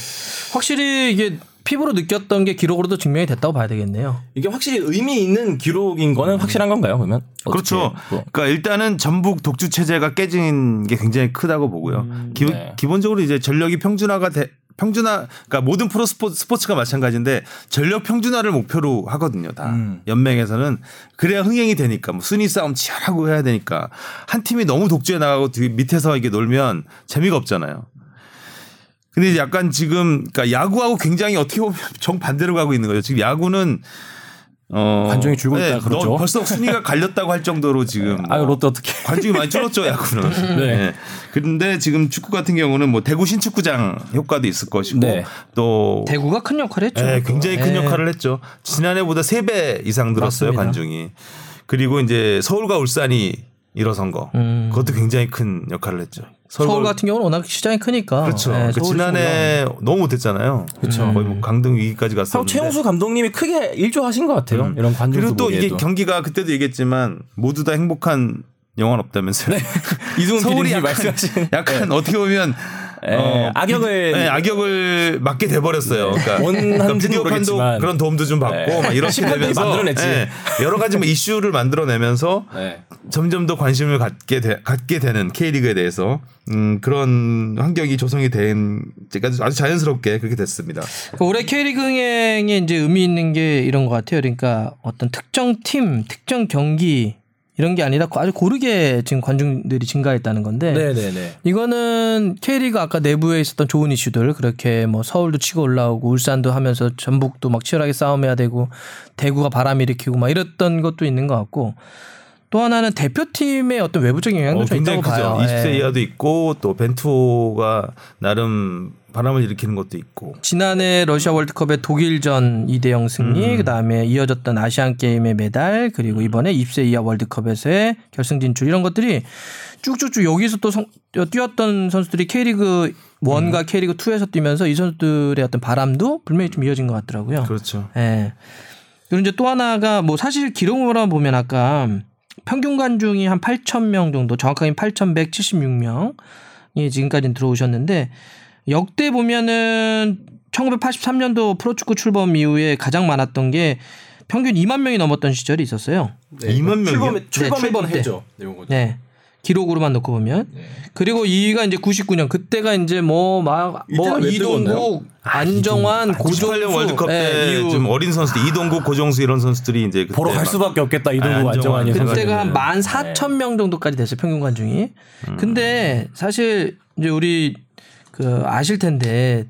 확실히 이게 피부로 느꼈던 게 기록으로도 증명이 됐다고 봐야 되겠네요. 이게 확실히 의미 있는 기록인 거는 확실한 건가요? 그러면 그렇죠. 뭐. 그러니까 일단은 전북 독주 체제가 깨진 게 굉장히 크다고 보고요. 기, 네. 기본적으로 이제 전력이 평준화가 돼 평준화 그러니까 모든 프로 스포, 스포츠가 마찬가지인데 전력 평준화를 목표로 하거든요. 다 음. 연맹에서는 그래야 흥행이 되니까 뭐 순위 싸움 치열하고 해야 되니까 한 팀이 너무 독주해 나가고 뒤- 밑에서 이게 놀면 재미가 없잖아요. 근데 이제 약간 지금 그러니까 야구하고 굉장히 어떻게 보면 정 반대로 가고 있는 거죠. 지금 야구는 어 관중이 줄고 있다 그러죠. 너 벌써 순위가 갈렸다고 할 정도로 지금 아유 롯데 어떻게 관중이 많이 줄었죠 야구는. 네. 그런데 지금 축구 같은 경우는 뭐 대구 신축구장 효과도 있을 것이고 네. 또 대구가 큰 역할을 했죠. 네, 굉장히 큰 예. 역할을 했죠. 지난해보다 3배 이상 늘었어요 맞습니다. 관중이. 그리고 이제 서울과 울산이 일어선 거 음. 그것도 굉장히 큰 역할을 했죠. 서울과 서울 같은 경우는 워낙 시장이 크니까. 그렇죠. 예, 그 지난해 너무 못했잖아요. 그렇죠. 거의 뭐 강등 위기까지 하고 갔었는데. 최용수 감독님이 크게 일조하신 것 같아요. 이런 관중 그리고 수또 이게 보기에도. 경기가 그때도 얘기했지만 모두 다 행복한 영화는 없다면서요. 이승훈 서울이 약간, 말씀하신 약간 어떻게 보면 예, 악역을 네, 악역을 맡게 돼 버렸어요. 그러니까 원한지는 그러니까 비디오 판도 모르겠지만. 그런 도움도 좀 받고 네. 막 이렇게 되면서 만들어냈지. 예, 여러 가지 뭐 이슈를 만들어내면서 네. 점점 더 관심을 갖게 되, 갖게 되는 K리그에 대해서 음, 그런 환경이 조성이 된 제가 아주 자연스럽게 그렇게 됐습니다. 그 올해 K리그 흥행에 이제 의미 있는 게 이런 것 같아요. 그러니까 어떤 특정 팀, 특정 경기 이런 게 아니라 아주 고르게 지금 관중들이 증가했다는 건데 네네네. 이거는 K리그 아까 내부에 있었던 좋은 이슈들 그렇게 뭐 서울도 치고 올라오고 울산도 하면서 전북도 막 치열하게 싸움해야 되고 대구가 바람 일으키고 막 이랬던 것도 있는 것 같고 또 하나는 대표팀의 어떤 외부적인 영향도 어, 좀 굉장히 있다고 크죠. 봐요. 20세 예. 이하도 있고 또 벤투가 나름 바람을 일으키는 것도 있고 지난해 러시아 월드컵의 독일전 2대0 승리, 그다음에 이어졌던 아시안 게임의 메달, 그리고 이번에 20세 이하 월드컵에서의 결승 진출 이런 것들이 쭉쭉쭉 여기서 또 성- 어, 뛰었던 선수들이 K리그 1과 K리그 2에서 뛰면서 이 선수들의 어떤 바람도 분명히 좀 이어진 것 같더라고요. 그렇죠. 예. 그리고 이제 또 하나가 뭐 사실 기록으로만 보면 아까 평균 관중이 한 8천 명 정도, 정확하게 8,176명이 지금까지는 들어오셨는데 역대 보면은 1983년도 프로축구 출범 이후에 가장 많았던 게 평균 2만 명이 넘었던 시절이 있었어요. 2만 명이요? 출범 출범했던 출범 때. 해죠. 내용 거죠. 네. 기록으로만 놓고 보면 그리고 2위가 이제 99년 그때가 이제 뭐 막 뭐? 이동국, 안정환, 고종수 98년 월드컵 예, 때 이후 좀 어린 선수들 이동국, 고정수 이런 선수들이 이제 그때 보러 갈막 수밖에 없겠다. 이동국 아, 안정환. 그때가 한 선수들은. 14,000명 정도까지 됐어요. 평균 관중이. 근데 사실 이제 우리 그 아실 텐데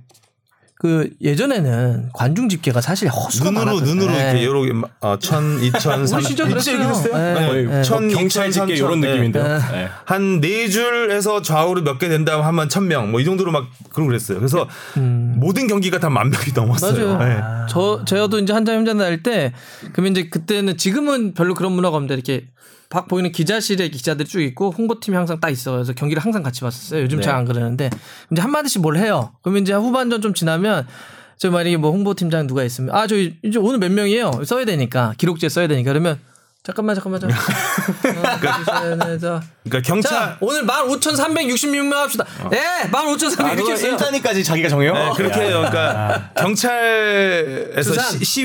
그 예전에는 관중 집계가 사실 허수가 눈으로 많았거든요. 눈으로 네. 이렇게 여러 개, 막, 어, 천, 이천, 삼, 우리 시절 이렇게 그랬어요. 됐어요? 네. 네. 네. 천, 경찰 집계 이런 네. 느낌인데요. 네. 한네 줄에서 좌우로 몇 개 된다면 하면 천 명, 뭐 이 정도로 막 그러고 그랬어요. 그래서 모든 경기가 다 만 명이 넘었어요. 맞아요. 네. 저 저도 이제 한잔 힘잔 날때 그러면 이제 그때는 지금은 별로 그런 문화가 없는데 이렇게 박 보이는 기자실에 기자들이 쭉 있고 홍보팀이 항상 딱 있어. 그래서 경기를 항상 같이 봤었어요. 요즘 네. 잘안 그러는데 이제 한 마디씩 뭘 해요. 그러면 이제 후반전 좀 지나면 저 만약에 뭐 홍보팀장 누가 있으면 아 저희 이제 오늘 몇 명이에요. 써야 되니까 기록지에 써야 되니까 그러면 잠깐만 잠깐만 잠깐만. 어, 자, 그러니까 경찰 자 오늘 15,366명 합시다. 예, 아, 15,366명. 그걸 1단위까지 자기가 정해요? 네, 그렇게 해요. 그러니까 경찰에서 투산. 시,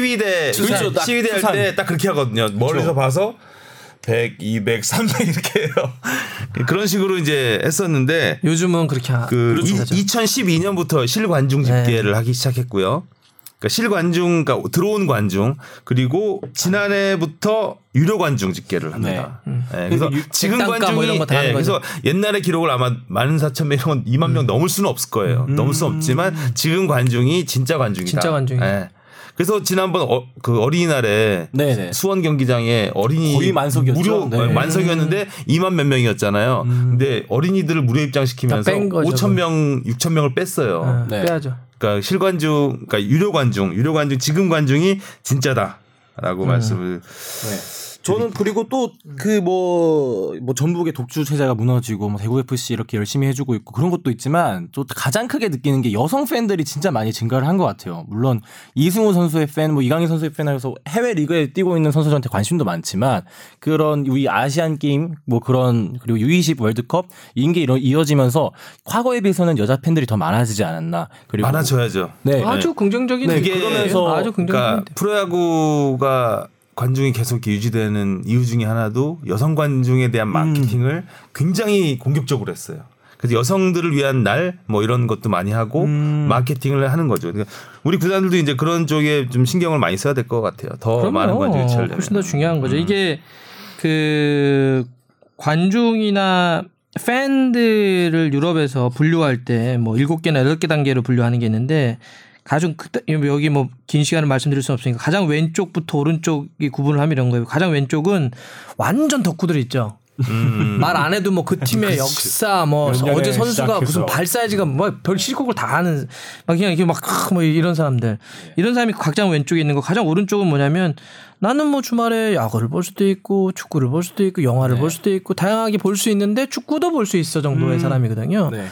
그렇죠. 딱 시위대 할. 때 딱 그렇게 하거든요. 멀리서 봐서 100, 200, 300 이렇게 해요. 그런 식으로 이제 했었는데 요즘은 그렇게 하- 그 그렇죠. 이, 2012년부터 실관중 집계를 하기 시작했고요. 그러니까 실관중, 그러니까 들어온 관중 그리고 지난해부터 유료 관중 집계를 합니다. 네, 그래서 유- 지금 백단가 관중이 뭐 이런 거다 하는 예. 그래서 옛날의 기록을 아마 만 사천 명, 2만 명 넘을 수는 없을 거예요. 넘을 수 없지만 지금 관중이 진짜 관중이다. 진짜 관중이다. 예. 그래서 지난번 어, 그 어린이날에 네네. 수원 경기장에 어린이 거의 만석이었죠. 무료 네. 만석이었는데 2만 몇 명이었잖아요. 근데 어린이들을 무료 입장시키면서 다뺀 거죠, 5천 명, 6천 명을 뺐어요. 어, 네. 빼야죠. 그러니까 실관중, 그러니까 유료 관중, 유료 관중 지금 관중이 진짜다라고 말씀을 저는 그리고 또그뭐뭐 전북의 독주 체제가 무너지고 뭐 대구 FC 이렇게 열심히 해주고 있고 그런 것도 있지만 또 가장 크게 느끼는 게 여성 팬들이 진짜 많이 증가를 한 것 같아요. 물론 이승우 선수의 팬, 뭐 이강인 선수의 팬에서 해외 리그에 뛰고 있는 선수들한테 관심도 많지만 그런 우리 아시안 게임 뭐 그런 그리고 U20 월드컵 이런 게 이런 이어지면서 과거에 비해서는 여자 팬들이 더 많아지지 않았나. 그리고 많아져야죠. 네. 아주 긍정적인 네. 그러면서 아주 긍정적인 그러니까. 프로야구가 관중이 계속 유지되는 이유 중에 하나도 여성 관중에 대한 마케팅을 굉장히 공격적으로 했어요. 그래서 여성들을 위한 날 뭐 이런 것도 많이 하고 마케팅을 하는 거죠. 그러니까 우리 구단들도 이제 그런 쪽에 좀 신경을 많이 써야 될 것 같아요. 더 그럼요. 많은 관중 유치하려면. 훨씬 더 중요한 거죠. 이게 그 관중이나 팬들을 유럽에서 분류할 때 뭐 일곱 개나 여덟 개 단계로 분류하는 게 있는데 가장 그때 여기 뭐 긴 시간을 말씀드릴 수 없으니까 가장 왼쪽부터 오른쪽이 구분을 하면 이런 거예요. 가장 왼쪽은 완전 덕후들 있죠. 음. 말안 해도 뭐 그 팀의 역사 뭐 어제 선수가 시작해서. 무슨 발 사이즈가 뭐별 실곡을 다 하는 막 그냥 이렇게 막 뭐 이런 사람들 이런 사람이 가장 왼쪽에 있는 거 가장 오른쪽은 뭐냐면 나는 뭐 주말에 야구를 볼 수도 있고 축구를 볼 수도 있고 영화를 볼 수도 있고 다양하게 볼 수 있는데 축구도 볼 수 있어 정도의 사람이거든요. 네.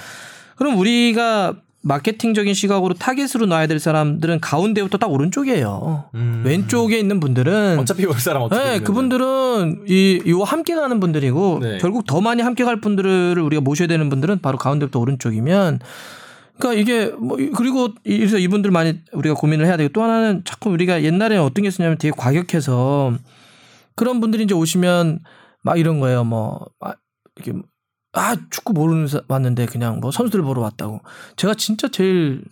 그럼 우리가 마케팅적인 시각으로 타겟으로 놔야 될 사람들은 가운데부터 딱 오른쪽이에요. 왼쪽에 있는 분들은 어차피 볼 사람 어떻게 네. 그분들은 이, 요 함께 가는 분들이고 네. 결국 더 많이 함께 갈 분들을 우리가 모셔야 되는 분들은 바로 가운데부터 오른쪽이면 그러니까 이게 뭐 그리고 이래서 이분들 많이 우리가 고민을 해야 되고 또 하나는 자꾸 우리가 옛날에 어떤 게 있었냐면 되게 과격해서 그런 분들이 이제 오시면 막 이런 거예요. 뭐 아, 이렇게 아 축구 모르는 사 왔는데 그냥 뭐 선수들 보러 왔다고. 제가 진짜 제일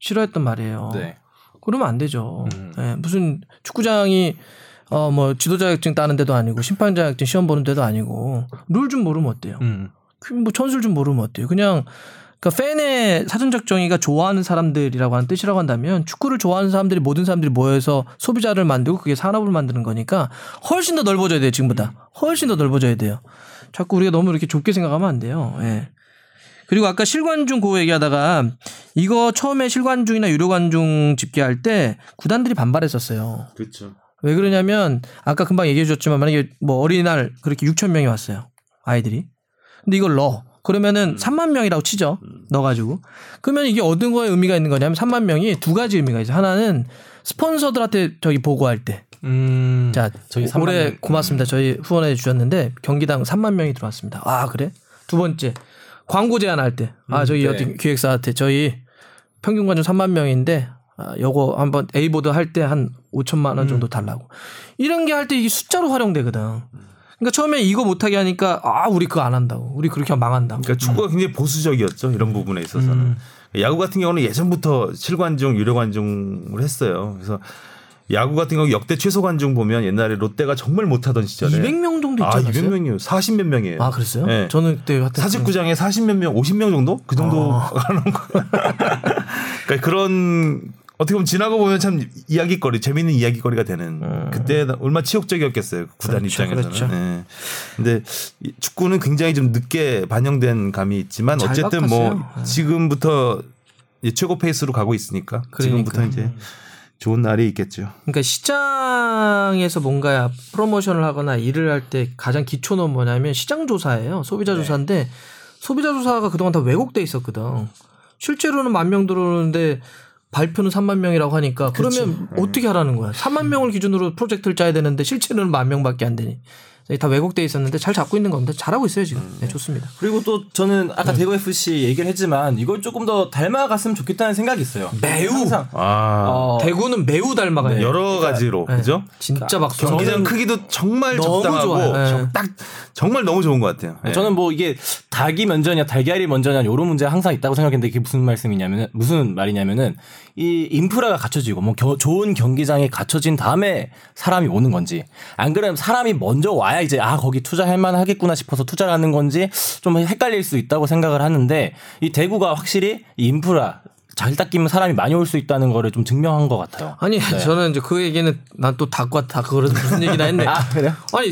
싫어했던 말이에요. 네. 그러면 안 되죠. 음. 예, 무슨 축구장이 어 뭐 지도 자격증 따는 데도 아니고 심판 자격증 시험 보는 데도 아니고 룰 좀 모르면 어때요? 음. 그뭐 전술 좀 모르면 어때요? 그냥 그러니까 팬의 사전적 정의가 좋아하는 사람들이라고 하는 뜻이라고 한다면 축구를 좋아하는 사람들이 모든 사람들이 모여서 소비자를 만들고 그게 산업을 만드는 거니까 훨씬 더 넓어져야 돼요 지금보다 훨씬 더 넓어져야 돼요. 자꾸 우리가 너무 이렇게 좁게 생각하면 안 돼요. 예. 그리고 아까 실관중 그거 얘기하다가 이거 처음에 실관중이나 유료관중 집계할 때 구단들이 반발했었어요. 그렇죠. 왜 그러냐면 아까 금방 얘기해 주셨지만 만약에 뭐 어린이날 그렇게 6천 명이 왔어요. 아이들이. 근데 이걸 넣어. 그러면은 3만 명이라고 치죠. 넣어가지고. 그러면 이게 어떤 거에 의미가 있는 거냐면 3만 명이 두 가지 의미가 있어요. 하나는 스폰서들한테 저기 보고할 때. 음. 자, 저희 3만 올해 명. 고맙습니다. 저희 후원해 주셨는데 경기당 3만 명이 들어왔습니다. 아, 그래? 두 번째. 광고 제안할 때. 아, 저희 네. 어디 기획사한테 저희 평균 관중 3만 명인데 아, 요거 한번 A보드 할 때 한 5천만 원 정도 달라고. 이런 게 할 때 이게 숫자로 활용되거든. 그러니까 처음에 이거 못하게 하니까 아, 우리 그거 안 한다고. 우리 그렇게 하면 망한다고. 그러니까 축구가 굉장히 보수적이었죠 이런 부분에 있어서는 음. 야구 같은 경우는 예전부터 실관중 유료 관중을 했어요. 그래서 야구 같은 경우 역대 최소 관중 보면 옛날에 롯데가 정말 못하던 시절에 200명 정도 있지 아 않았어요? 200명이요. 40몇 명이에요. 아, 그랬어요? 네. 저는 그때 하여튼 사직구장에 40몇 명, 50명 정도? 그 정도 아. 가는 거예요. 그러니까 그런 어떻게 보면 지나고 보면 참 이야기거리, 재밌는 이야기거리가 되는 그때 얼마나 치욕적이었겠어요. 그 구단 음. 그렇죠, 입장에서는. 그렇죠. 예. 근데 이 축구는 굉장히 좀 늦게 반영된 감이 있지만 잘 어쨌든 뭐 바꿨어요. 지금부터 최고 페이스로 가고 있으니까 지금부터 그러니까. 이제 좋은 날이 있겠죠. 그러니까 시장에서 뭔가 프로모션을 하거나 일을 할 때 가장 기초는 뭐냐면 시장 조사예요. 소비자 조사인데 소비자 조사가 그동안 다 왜곡돼 있었거든. 실제로는 만 명 들어오는데 발표는 3만 명이라고 하니까 그러면 어떻게 하라는 거야? 3만 명을 기준으로 프로젝트를 짜야 되는데 실제로는 만 명밖에 안 되니. 다 왜곡돼 있었는데 잘 잡고 있는 겁니다. 잘하고 있어요 지금. 네, 좋습니다. 그리고 또 저는 아까 대구 FC 얘기를 했지만 이걸 조금 더 닮아갔으면 좋겠다는 생각이 있어요. 매우. 항상 아 어, 대구는 매우 닮아가요. 여러 가지로 네. 그죠? 진짜 박수. 경기장 크기도 정말 적당하고 좋아요. 네. 정- 딱 정말 너무 좋은 것 같아요. 예. 저는 뭐 이게 닭이 먼저냐 달걀이 먼저냐 이런 문제가 항상 있다고 생각했는데 이게 무슨 말씀이냐면은 무슨 말이냐면은 이 인프라가 갖춰지고 뭐 겨- 좋은 경기장이 갖춰진 다음에 사람이 오는 건지 안 그러면 사람이 먼저 와야 이제 아 거기 투자할 만하겠구나 싶어서 투자를 하는 건지 좀 헷갈릴 수 있다고 생각을 하는데 이 대구가 확실히 이 인프라 잘 닦이면 사람이 많이 올 수 있다는 거를 좀 증명한 것 같아요. 아니 저는 이제 그 얘기는 난 또 닭과 닭 그거를 무슨 얘기나 했네. 아, 그래요? 아니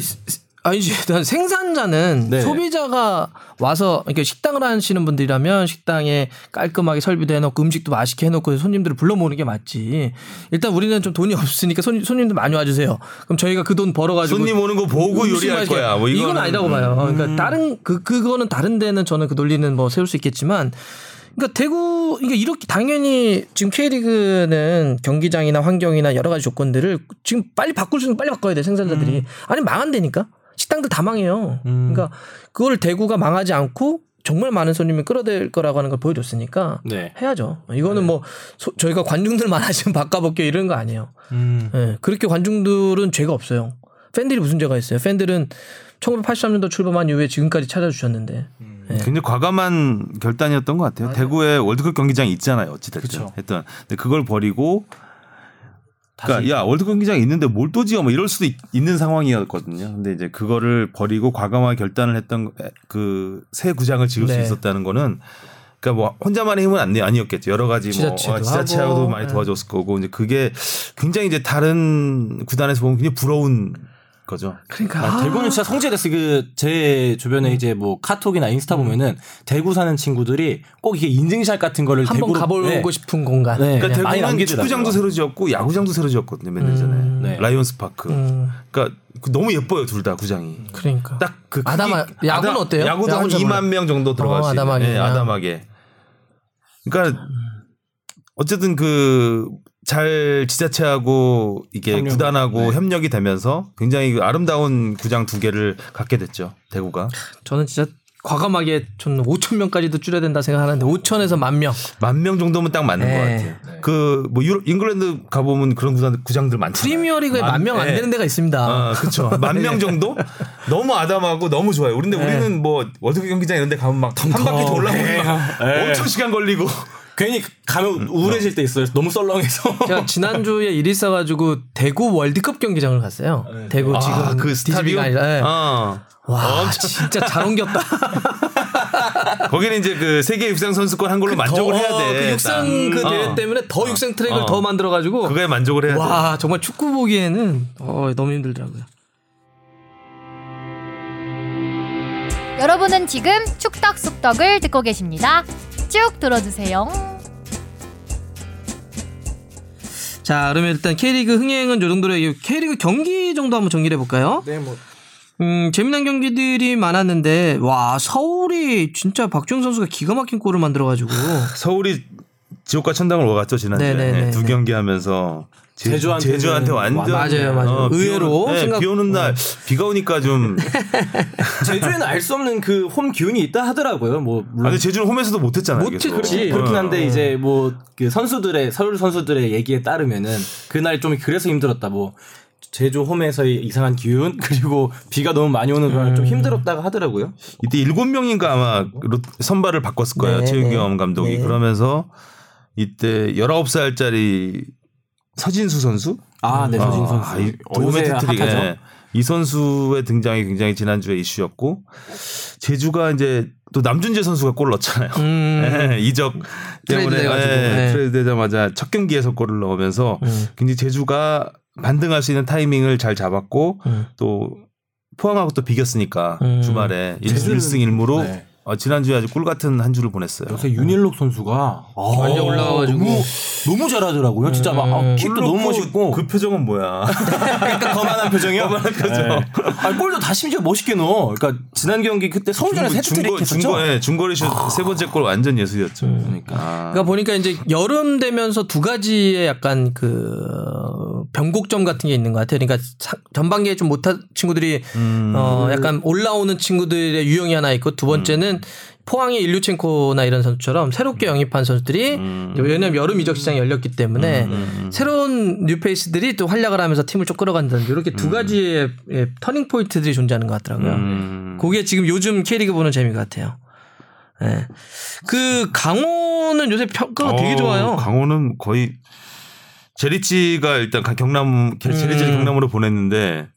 아니지 난 생산자는 네. 소비자가 와서 그러니까 식당을 하시는 분들이라면 식당에 깔끔하게 설비도 해놓고 음식도 맛있게 해놓고 손님들을 불러 모으는 게 맞지. 일단 우리는 좀 돈이 없으니까 손, 손님들 많이 와주세요. 그럼 저희가 그 돈 벌어가지고 손님 오는 거 보고 요리할 거야. 뭐 이건 아니라고 봐요. 그러니까 다른 그 그거는 다른 데는 저는 그 논리는 뭐 세울 수 있겠지만. 그러니까 대구 그러니까 이렇게 당연히 지금 K리그는 경기장이나 환경이나 여러 가지 조건들을 지금 빨리 바꿀 수 있는 빨리 바꿔야 돼 생산자들이 아니 망한다니까 식당들 다 망해요. 그러니까 그걸 대구가 망하지 않고 정말 많은 손님을 끌어들 거라고 하는 걸 보여줬으니까 네. 해야죠. 이거는 뭐 소- 저희가 관중들 많아지면 바꿔볼게요 이런 거 아니에요. 음. 예, 그렇게 관중들은 죄가 없어요. 팬들이 무슨 죄가 있어요? 팬들은 1983년도 출범한 이후에 지금까지 찾아주셨는데. 예. 굉장히 과감한 결단이었던 것 같아요. 대구에 월드컵 경기장이 있잖아요. 어찌됐든. 했던. 근데 그걸 버리고 그러니까 야 월드컵 경기장 있는데 뭘 또 지어 뭐 이럴 수도 있, 는 상황이었거든요. 근데 이제 그거를 버리고 과감하게 결단을 했던 그 새 구장을 지을 수 네. 있었다는 거는 그러니까 뭐 혼자만의 힘은 아니, 아니었겠죠. 여러 가지 뭐 어, 지자체하고도 하고. 많이 네. 도와줬을 거고 이제 그게 굉장히 이제 다른 구단에서 보면 굉장히 부러운 거죠. 그러니까 아, 대구는 진짜 성취됐어. 그제 주변에 이제 뭐 카톡이나 인스타 보면은 대구 사는 친구들이 꼭 이게 인증샷 같은 거를 한번 가보고 네. 싶은 공간. 네. 그러니까 대구는. 축구장도 새로 지었고 야구장도 새로 지었거든요 몇 년 전에 네. 라이온스 파크. 음, 그러니까 그 너무 예뻐요 둘 다 구장이. 그러니까. 딱 그 아담하- 야구는 어때요? 야구도 한 야구는 잘 2만 몰라요. 명 정도 들어갈 어, 수 있는. 아담하게 예, 그냥. 아담하게. 그러니까 어쨌든 그 잘 지자체하고 이게 협력. 구단하고 네. 협력이 되면서 굉장히 그 아름다운 구장 두 개를 갖게 됐죠 대구가. 저는 진짜 과감하게 저는 5천 명까지도 줄여야 된다 생각하는데 5천에서 만 명. 만 명 정도면 딱 맞는 네. 것 같아요. 그뭐 유로 잉글랜드 가보면 그런 구장, 구장들 많잖아요. 프리미어리그에 만 명안 네. 되는 데가 있습니다. 아, 그렇죠. 만 명 정도? 너무 아담하고 너무 좋아요. 네. 우리는 뭐 월드컵 경기장 이런 데 가면 막 한 바퀴 돌라보면 막 네. 엄청 시간 걸리고. 괜히 가면 우울해질 때 있어요. 너무 썰렁해서. 제가 지난주에 일이 있어가지고 대구 월드컵 경기장을 갔어요. 대구 지금 아, 그 DGB가 스타디움? 아니라. 네. 어. 와 진짜 잘 옮겼다. 거기는 이제 그 세계 육상 선수권 한 걸로 만족을 더, 해야 돼. 그 육상 그 딱. 대회 어. 때문에 더 육상 트랙을 어. 더 만들어가지고 그거에 만족을 해야 돼. 와 정말 축구 보기에는 어, 너무 힘들더라고요. 여러분은 지금 축덕 속덕을 듣고 계십니다. 쭉 들어주세요. 자 그러면 일단 K리그 흥행은 요 정도로 K리그 경기 정도 한번 정리를 해볼까요? 네, 뭐 음 재미난 경기들이 많았는데 와 서울이 진짜 박주영 선수가 기가 막힌 골을 만들어 가지고 서울이 지옥과 천당을 와갔죠 지난주에 네네네. 네, 두 경기 하면서 제- 제주한테는 제주한테 완전 맞아요, 맞아요. 비 의외로 오는, 네, 생각- 비 오는 날 비가 오니까 좀 제주에는 알 수 없는 그 홈 기운이 있다 하더라고요. 뭐 물론 아니 제주는 홈에서도 못했잖아요. 못했지. 계속. 그렇지 어. 그렇긴 한데 이제 뭐 그 선수들의 서울 선수들의 얘기에 따르면은 그날 좀 그래서 힘들었다 뭐 제주 홈에서의 이상한 기운 그리고 비가 너무 많이 오는 거랑 좀 힘들었다고 하더라고요. 이때 일곱 명인가 아마 로- 선발을 바꿨을 거예요 네, 최윤경 네. 감독이 네. 그러면서 이때 19살짜리 서진수 선수 아, 네, 서진 선수. 아, 이 어, 도움의 해트트릭. 예. 이 선수의 등장이 굉장히 지난주에 이슈였고 제주가 이제 또 남준재 선수가 골 넣었잖아요. 음. 예, 이적 때문에 예, 네. 트레이드 되자마자 첫 경기에서 골을 넣으면서 음. 굉장히 제주가 반등할 수 있는 타이밍을 잘 잡았고 음. 또 포항하고 또 비겼으니까 음. 주말에 일 제주는- 1승 1무로 네. 어, 지난주에 아주 꿀 같은 한 주를 보냈어요. 요새 윤일록 선수가 아, 완전 올라와가지고. 너무, 너무 잘하더라고요. 진짜 막 아, 킥도 너무 멋있고 그 표정은 뭐야? 약간 거만한 표정이요. 거만한 표정. 아, 골도 다 심지어 멋있게 넣어. 그러니까 지난 경기 그때 서울전에 세트트릭 했었죠. 중거, 예, 중거리 슛세 번째 골 완전 예술이었죠. 그러니까. 그러니까 보니까 이제 여름 되면서 두 가지의 약간 그 변곡점 같은 게 있는 것 같아요. 그러니까 사- 전반기에 좀 못한 친구들이 음. 어 약간 올라오는 친구들의 유형이 하나 있고 두 번째는 포항의 일류첸코나 이런 선수처럼 새롭게 영입한 선수들이 음. 왜냐하면 여름 이적 시장이 열렸기 때문에 새로운 뉴페이스들이 또 활약을 하면서 팀을 좀 끌어간다는 이렇게 두 가지의 예, 터닝 포인트들이 존재하는 것 같더라고요. 음. 그게 지금 요즘 K리그 보는 재미 같아요. 예. 그 강호는 요새 평가가 되게 어, 좋아요. 강호는 거의 제리치가 일단 가- 경남 제리치 를 음. 경남으로 보냈는데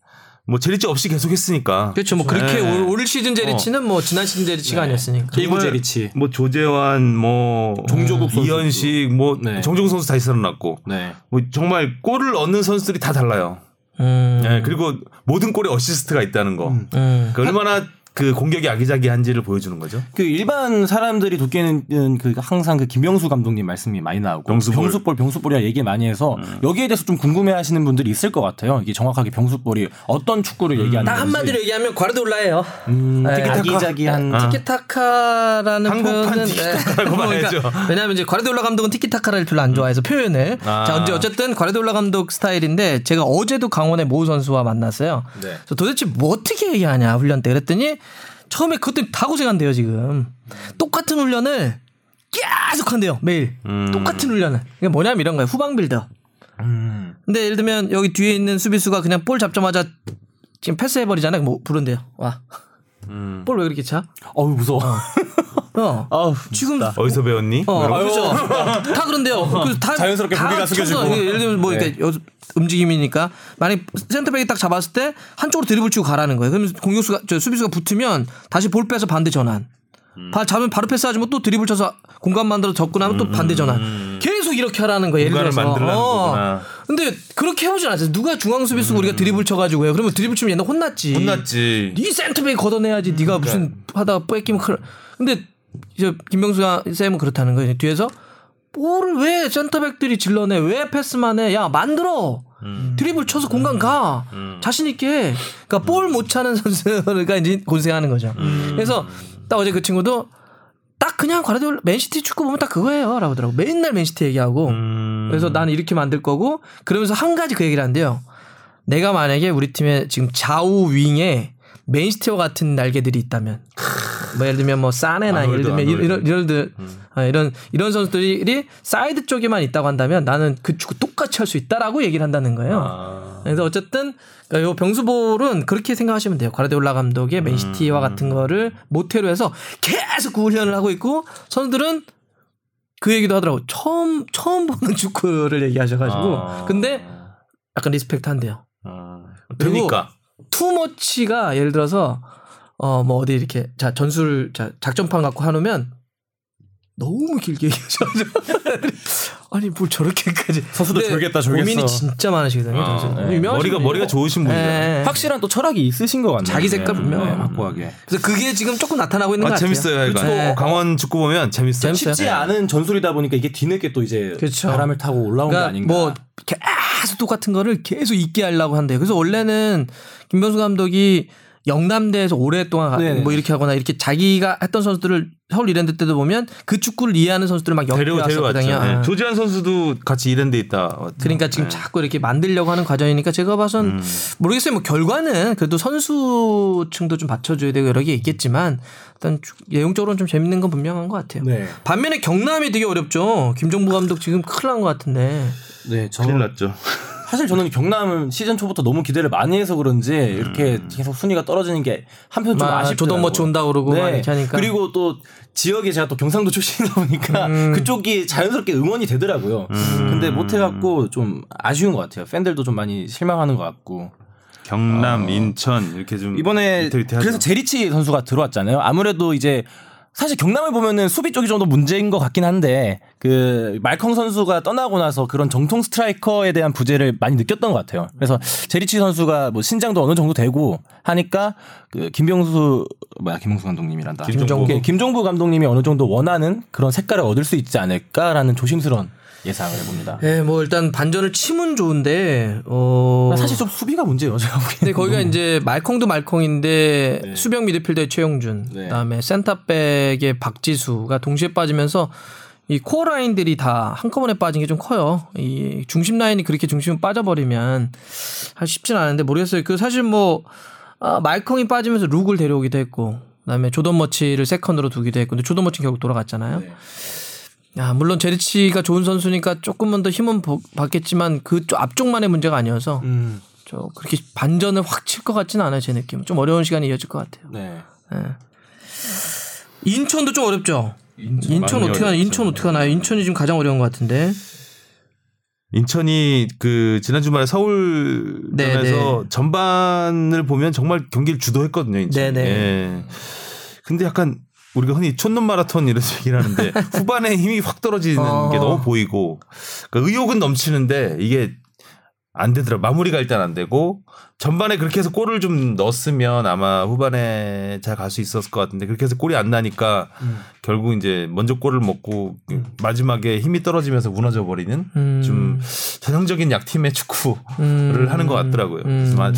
뭐 제리치 없이 계속 했으니까. 그렇죠. 뭐 그렇게 네. 올, 올 시즌 제리치는 뭐 지난 시즌 제리치가 아니었으니까. 일부 제리치. 뭐 조재환 뭐 종조국 선수도. 이현식 뭐 네. 정종 선수 다시 살아났고 네. 뭐 정말 골을 얻는 선수들이 다 달라요. 음. 네, 그리고 모든 골에 어시스트가 있다는 거. 음. 그러니까 얼마나 그 공격이 아기자기한지를 보여주는 거죠. 그 일반 사람들이 듣기에는 그 항상 그 김영수 감독님 말씀이 많이 나오고 병수볼. 병수볼 병수볼이라 얘기 많이 해서 여기에 대해서 좀 궁금해하시는 분들이 있을 것 같아요. 이게 정확하게 병수볼이 어떤 축구를 얘기하는 딱 건지. 한마디로 얘기하면 과르돌라예요. 음, 네. 아기자기한 아. 티키타카라는 표현은 티키타카라고 봐야죠. 왜냐하면 이제 과르돌라 감독은 티키타카를 별로 안 좋아해서 표현을. 아. 자, 언제 어쨌든 과르돌라 감독 스타일인데 제가 어제도 강원의 모 선수와 만났어요. 네. 그래서 도대체 뭐 어떻게 얘기하냐 훈련 때 그랬더니 처음에 그것도 다 고생한대요 지금. 똑같은 훈련을 계속 한대요 매일. 음. 똑같은 훈련을. 이게 뭐냐면 이런 거예요 후방 빌더. 음. 근데 예를 들면 여기 뒤에 있는 수비수가 그냥 볼 잡자마자 지금 패스해버리잖아요. 뭐 부른대요. 와. 음. 볼왜 그렇게 차? 어우 무서워. 어. 아우 지금 어디서 배웠니? 어, 뭐? 그렇죠. 다 그런데요. 다 자연스럽게 다 고개가 쳐서 숙여지고. 예를 들면 뭐 이렇게 여- 움직임이니까 만약 센터백이 딱 잡았을 때 한쪽으로 드리블 치고 가라는 거예요. 그러면 공격수가 저 수비수가 붙으면 다시 볼 빼서 반대 전환. 바, 잡으면 바로 패스하지만 또 드리블 쳐서 공간 만들어 접근하면 또 반대 전환. 계속 이렇게 하라는 거예요. 예를 들어서. 어. 근데 그렇게 해오진 않았어요. 누가 중앙 수비수고 우리가 드리블 쳐가지고 해요. 그러면 드리블 치면 얘는 혼났지. 혼났지. 네 센터백이 걷어내야지. 네가 무슨 하다가 뺏기면 큰일. 근데 이제 김명수가 쌤은 그렇다는 거예요. 뒤에서 볼을 왜 센터백들이 질러내? 왜 패스만 해? 야 만들어. 드리블 쳐서 공간 가. 자신 있게. 그러니까 볼 못 차는 선수가 이제 고생하는 거죠. 그래서 딱 어제 그 친구도 딱 그냥 과라디올라 맨시티 축구 보면 딱 그거예요라고 하더라고. 맨날 맨시티 얘기하고. 음. 그래서 나는 이렇게 만들 거고 그러면서 한 가지 그 얘기를 한대요. 내가 만약에 우리 팀에 지금 좌우 윙에 맨시티와 같은 날개들이 있다면 뭐 예를 들면 뭐 사네나 예를 들면 아놀드. 이런 이런 아, 이런 이런 선수들이 사이드 쪽에만 있다고 한다면 나는 그 축구 똑같이 할 수 있다라고 얘기를 한다는 거예요. 아. 그래서 어쨌든 그러니까 요 병수볼은 그렇게 생각하시면 돼요. 과르디올라 감독의 맨시티와 음. 같은 거를 모태로 해서 계속 그 훈련을 하고 있고 선수들은 그 얘기도 하더라고. 처음 처음 보는 축구를 얘기하셔가지고 아. 근데 약간 respect 한대요. 아. 그러니까 too much가 예를 들어서 어 뭐 어디 이렇게 자 전술 자 작전판 갖고 하놓으면 너무 길게 얘기하셔가지고 아니 뭘 저렇게까지 선수도 졸겠다, 졸겠어. 고민이 진짜 많으시거든요. 아. 네. 머리가. 머리가 좋으신 분이에요. 네. 확실한 또 철학이 있으신 것 같네요. 자기 색깔 분명해요. 네, 확고하게. 그래서 그게 지금 조금 나타나고 있는 것 아, 같아요. 재밌어요. 하여간. 네. 강원 축구 보면 재밌어요. 재밌어요. 쉽지 않은 전술이다 보니까 이게 뒤늦게 또 이제 그렇죠. 바람을 타고 올라온 게 그러니까 아닌가. 뭐 계속 똑같은 거를 계속 잊게 하려고 한대요. 그래서 원래는 김병수 감독이 영남대에서 오랫동안 가- 네네. 뭐 이렇게 하거나 이렇게 자기가 했던 선수들을 서울 이랜드 때도 보면 그 축구를 이해하는 선수들을 막. 연결했었거든요. 아. 네. 조지한 선수도 같이 이랜드 있다. 그러니까 지금 네. 자꾸 이렇게 만들려고 하는 과정이니까 제가 봐선 음. 모르겠어요. 뭐 결과는 그래도 선수층도 좀 받쳐줘야 되고 여러 개 있겠지만 일단 주- 내용적으로는 좀 재밌는 건 분명한 것 같아요. 네. 반면에 경남이 되게 어렵죠. 김종부 감독 지금 큰일 난 것 같은데. 네, 저 큰일 났죠. 사실 저는 경남은 시즌 초부터 너무 기대를 많이 해서 그런지 이렇게 계속 순위가 떨어지는 게 한편 좀막 아쉽더라고요. 조던머치 온다 그러고 막 이렇게 하니까. 그리고 또 지역에 제가 또 경상도 출신이다 보니까 음. 그쪽이 자연스럽게 응원이 되더라고요. 근데 못해갖고 좀 아쉬운 것 같아요. 팬들도 좀 많이 실망하는 것 같고. 경남, 인천 이렇게 좀 이번에 위태위태하죠. 그래서 제리치 선수가 들어왔잖아요. 아무래도 이제 사실 경남을 보면은 수비 쪽이 좀 더 문제인 것 같긴 한데 그 말컹 선수가 떠나고 나서 그런 정통 스트라이커에 대한 부재를 많이 느꼈던 것 같아요. 그래서 제리치 선수가 뭐 신장도 어느 정도 되고 하니까 그 김병수 뭐야 김병수 감독님이란다. 김종부. 김- 김종부 감독님이 어느 정도 원하는 그런 색깔을 얻을 수 있지 않을까라는 조심스러운 예상을 해봅니다. 예, 뭐 일단 반전을 치면 좋은데 어 사실 좀 수비가 문제예요. 제가 보기에는. 근데 거기가 이제 말콩도 말콩인데 네. 수병 미드필더의 최용준, 네. 그다음에 센터백의 박지수가 동시에 빠지면서 이 코어 라인들이 다 한꺼번에 빠진 게 좀 커요. 이 중심 라인이 그렇게 중심을 빠져버리면 할 쉽진 않은데 모르겠어요. 그 사실 뭐 아, 말컹이 빠지면서 룩을 데려오기도 했고, 그다음에 조던 머치를 second로 두기도 했고, 근데 조던 머치 결국 돌아갔잖아요. 네. 야, 물론 제리치가 좋은 선수니까 조금만 더 힘은 보- 받겠지만 그 쪽- 앞쪽만의 문제가 아니어서 음, 저 그렇게 반전을 확 칠 것 같지는 않아요 제 느낌. 좀 어려운 시간이 이어질 것 같아요. 네. 예. 인천도 좀 어렵죠. 인천, 많이 어떻게 하나? 인천 어떻게 하나요? 인천이 지금 가장 어려운 것 같은데. 인천이 그 지난 주말에 네, 서울전에서 전반을 보면 정말 경기를 주도했거든요. 인천. 네, 네. 예. 근데 약간 우리가 흔히 촌놈 마라톤 이런 얘기를 하는데 후반에 힘이 확 떨어지는 어. 게 너무 보이고 그러니까 의욕은 넘치는데 이게 안 되더라. 마무리가 일단 안 되고 전반에 그렇게 해서 골을 좀 넣었으면 아마 후반에 잘 갈 수 있었을 것 같은데 그렇게 해서 골이 안 나니까 음. 결국 이제 먼저 골을 먹고 마지막에 힘이 떨어지면서 무너져 버리는 음. 좀 전형적인 약팀의 축구를 음. 하는 것 같더라고요. 그래서 음. 막,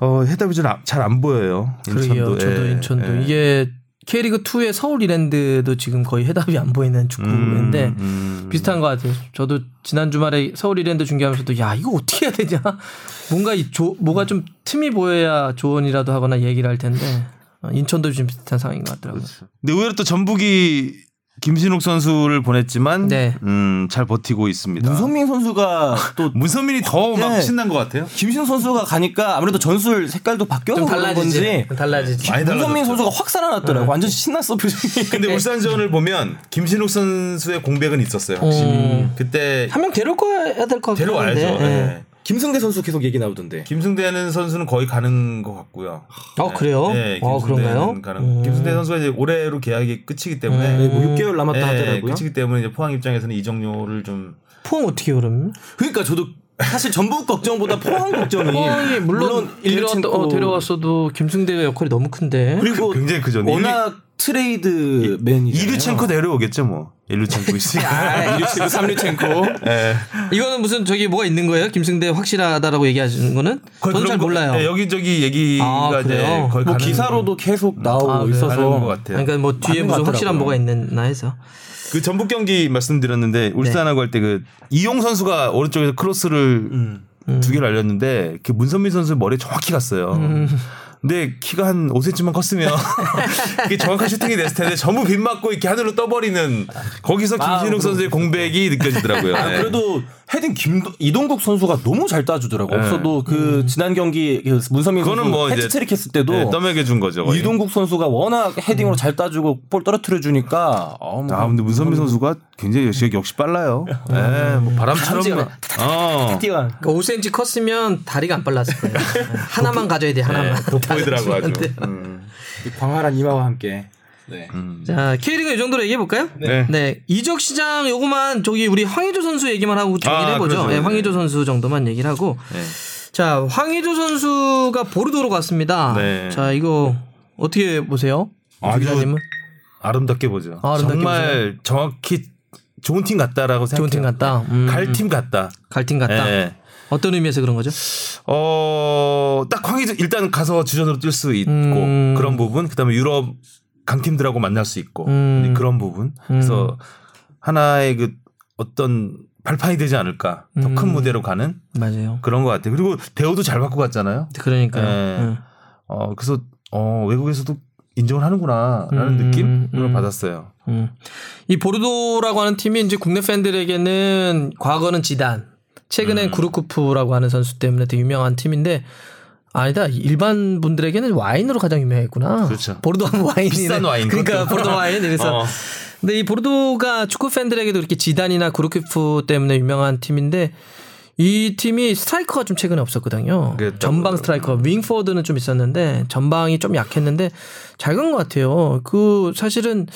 어, 해답이 잘 안 보여요. 그러게요. 인천도. 저도 예, 인천도 예. 이게 K리그 2의 서울 이랜드도 지금 거의 해답이 안 보이는 축구인데 음, 음. 비슷한 것 같아요. 저도 지난 주말에 서울 이랜드 중계하면서도 야 이거 어떻게 해야 되냐. 뭔가 이 조, 뭐가 좀 틈이 보여야 조언이라도 하거나 얘기를 할 텐데 어, 인천도 좀 비슷한 상황인 것 같더라고요. 근데 의외로 또 전북이 김신욱 선수를 보냈지만 네. 음, 잘 버티고 있습니다. 문선민 선수가 또 문선민이 더막 네. 신난 것 같아요. 김신우 선수가 가니까 아무래도 전술 색깔도 바뀌어서 좀 그런 달라지지. 건지 좀 달라지지. 많이 문선민 달라졌죠. 선수가 확 살아났더라고. 완전 신났어 표정이. 근데 울산전을 보면 김신욱 선수의 공백은 있었어요. 확실히. 음. 그때 한 명 데려가야 될 것 같긴 데려와야죠. 김승대 선수 계속 얘기 나오던데. 김승대는 선수는 거의 가는 것 같고요. 아 그래요? 네, 아 그런가요? 김승대는 가는. 음. 김승대 선수가 이제 올해로 계약이 끝이기 때문에 네, 뭐 6개월 남았다 예, 하더라고요. 끝이기 때문에 이제 포항 입장에서는 이적료를 좀 포항 어떻게 그러면? 그러니까 저도 사실 전북 걱정보다 포항 걱정이 포항이 물론, 일류첸코 어, 데려왔어도 김승대의 역할이 너무 큰데. 그리고 굉장히 크죠. 워낙 트레이드 맨이 일류첸코 데려오겠죠 뭐. 일류첸코 있으니까. 아, 이류첸코, 삼류첸코. 예. 이거는 무슨 저기 뭐가 있는 거예요? 김승대 확실하다라고 얘기하시는 거는? 저는 잘 몰라요. 예, 여기저기 얘기가 아, 이제? 거의 뭐 기사로도 계속 나오고 아, 그래요? 있어서 것 같아요. 그러니까 뭐 뒤에 무슨 것 확실한. 뭐가 있나 해서. 그 전북 경기 말씀드렸는데 울산하고 할때 그 이용 선수가 오른쪽에서 크로스를 음. 두 개를 알렸는데 그 문선민 선수 머리에 정확히 갔어요. 근데 키가 한 5cm만 컸으면 이게 정확한 슈팅이 됐을 텐데 전부 빗 맞고 이렇게 하늘로 떠버리는 거기서 아, 김신욱 선수의 공백이 느껴지더라고요. 아, 네. 그래도 헤딩 김 이동국 선수가 너무 잘 따주더라고. 요 네. 없어도 그 지난 경기 그 문선민 선수 뭐 이제 해트트릭 했을 때도 네, 떠먹여 준 거죠. 거의. 이동국 선수가 워낙 헤딩으로 잘 따주고 볼 떨어뜨려 주니까 어, 뭐아 근데 문선민 선수가 굉장히 역시, 역시 빨라요. 네, 뭐 바람처럼 바람직한- 어. 뛰어. 그러니까 5cm 컸으면 다리가 안 빨랐을 거예요. 하나만 가져야 돼 하나만. 네, 돋보이더라고 아주. 안 돼요. 음. 광활한 이마와 함께. 네. 자 K리그 이 정도로 얘기해 볼까요? 네. 네 이적 시장 요거만 저기 우리 황의조 선수 얘기만 하고 정리를 아, 해보죠. 그러죠. 네, 네. 황의조 선수 정도만 얘기를 하고 네. 자 황의조 선수가 보르도로 갔습니다. 네. 자 이거 어떻게 보세요? 아주 기자님은 아름답게 보죠. 아, 아름답게 정말 정확히 좋은 팀 같다라고 좋은 생각해요. 팀 같다. 음, 갈팀 같다. 갈팀 같다. 네. 어떤 의미에서 그런 거죠? 어, 딱 황희조 일단 가서 주전으로 뛸 수 있고 음. 그런 부분, 그다음에 유럽 강팀들하고 만날 수 있고 음. 그런 부분. 그래서 하나의 그 어떤 발판이 되지 않을까. 더큰 음. 무대로 가는 맞아요. 그런 것 같아요. 그리고 대우도 잘 받고 갔잖아요. 그러니까요. 네. 음. 어, 그래서 어, 외국에서도 인정을 하는구나라는 음, 느낌을 음. 받았어요. 음. 이 보르도라고 하는 팀이 이제 국내 팬들에게는 과거는 지단, 최근엔 음. 구르쿠프라고 하는 선수 때문에 되게 유명한 팀인데 아니다 일반 분들에게는 와인으로 가장 유명했구나. 그렇죠. 보르도 와인이네. 비싼 와인, 그러니까 그것도. 보르도 와인. 그래서 어. 근데 이 보르도가 축구 팬들에게도 이렇게 지단이나 구르쿠프 때문에 유명한 팀인데 이 팀이 스트라이커가 좀 최근에 없었거든요. 전방 스트라이커, 윙포워드는 좀 있었는데 전방이 좀 약했는데 잘 간 것 같아요. 그 사실은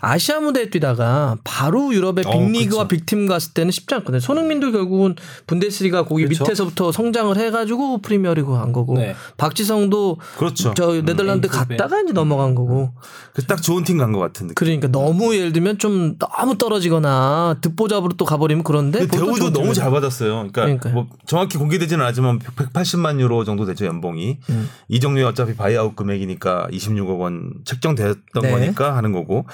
아시아 무대에 뛰다가 바로 유럽의 어, 빅리그와 big team 갔을 때는 쉽지 않거든요. 손흥민도 결국은 분데스리가 거기 그렇죠. 밑에서부터 성장을 해가지고 프리미어리그 간 거고 네. 박지성도 그렇죠. 저 네덜란드 A급에. 갔다가 이제 넘어간 거고. 그래서 딱 좋은 팀 간 것 같은 느낌. 그러니까 너무 예를 들면 좀 너무 떨어지거나 듣보잡으로 또 가버리면 그런데 대우도 너무. 잘 받았어요. 그러니까 그러니까요. 뭐 정확히 공개되지는 않지만 180만 유로 정도 되죠 연봉이. 음. 이적료에 어차피 buyout 금액이니까 26억 원 책정됐던 네. 거니까 하는 거고.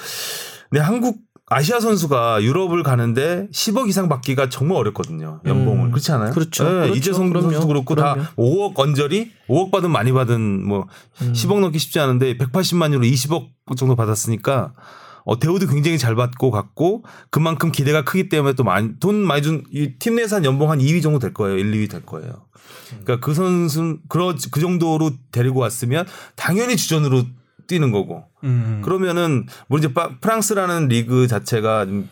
근데 한국 아시아 선수가 유럽을 가는데 10억 이상 받기가 정말 어렵거든요. 연봉을 음. 그렇지 않아요? 그렇죠. 네, 그렇죠. 이재성 그럼요. 선수도 그렇고 그럼요. 다 5억 언저리, 5억 받은 많이 받은 뭐 음. 10억 넘기 쉽지 않은데 180만 유로 20억 정도 받았으니까 어, 대우도 굉장히 잘 받고 갔고 그만큼 기대가 크기 때문에 또 많이 돈 많이 준이팀 내에서 한 연봉 한 2위 정도 될 거예요. 1, 2위 될 거예요. 그러니까 그 선수 그러 그 정도로 데리고 왔으면 당연히 주전으로 뛰는 거고 음. 그러면은 뭐 이제 파- 프랑스라는 리그 자체가 좀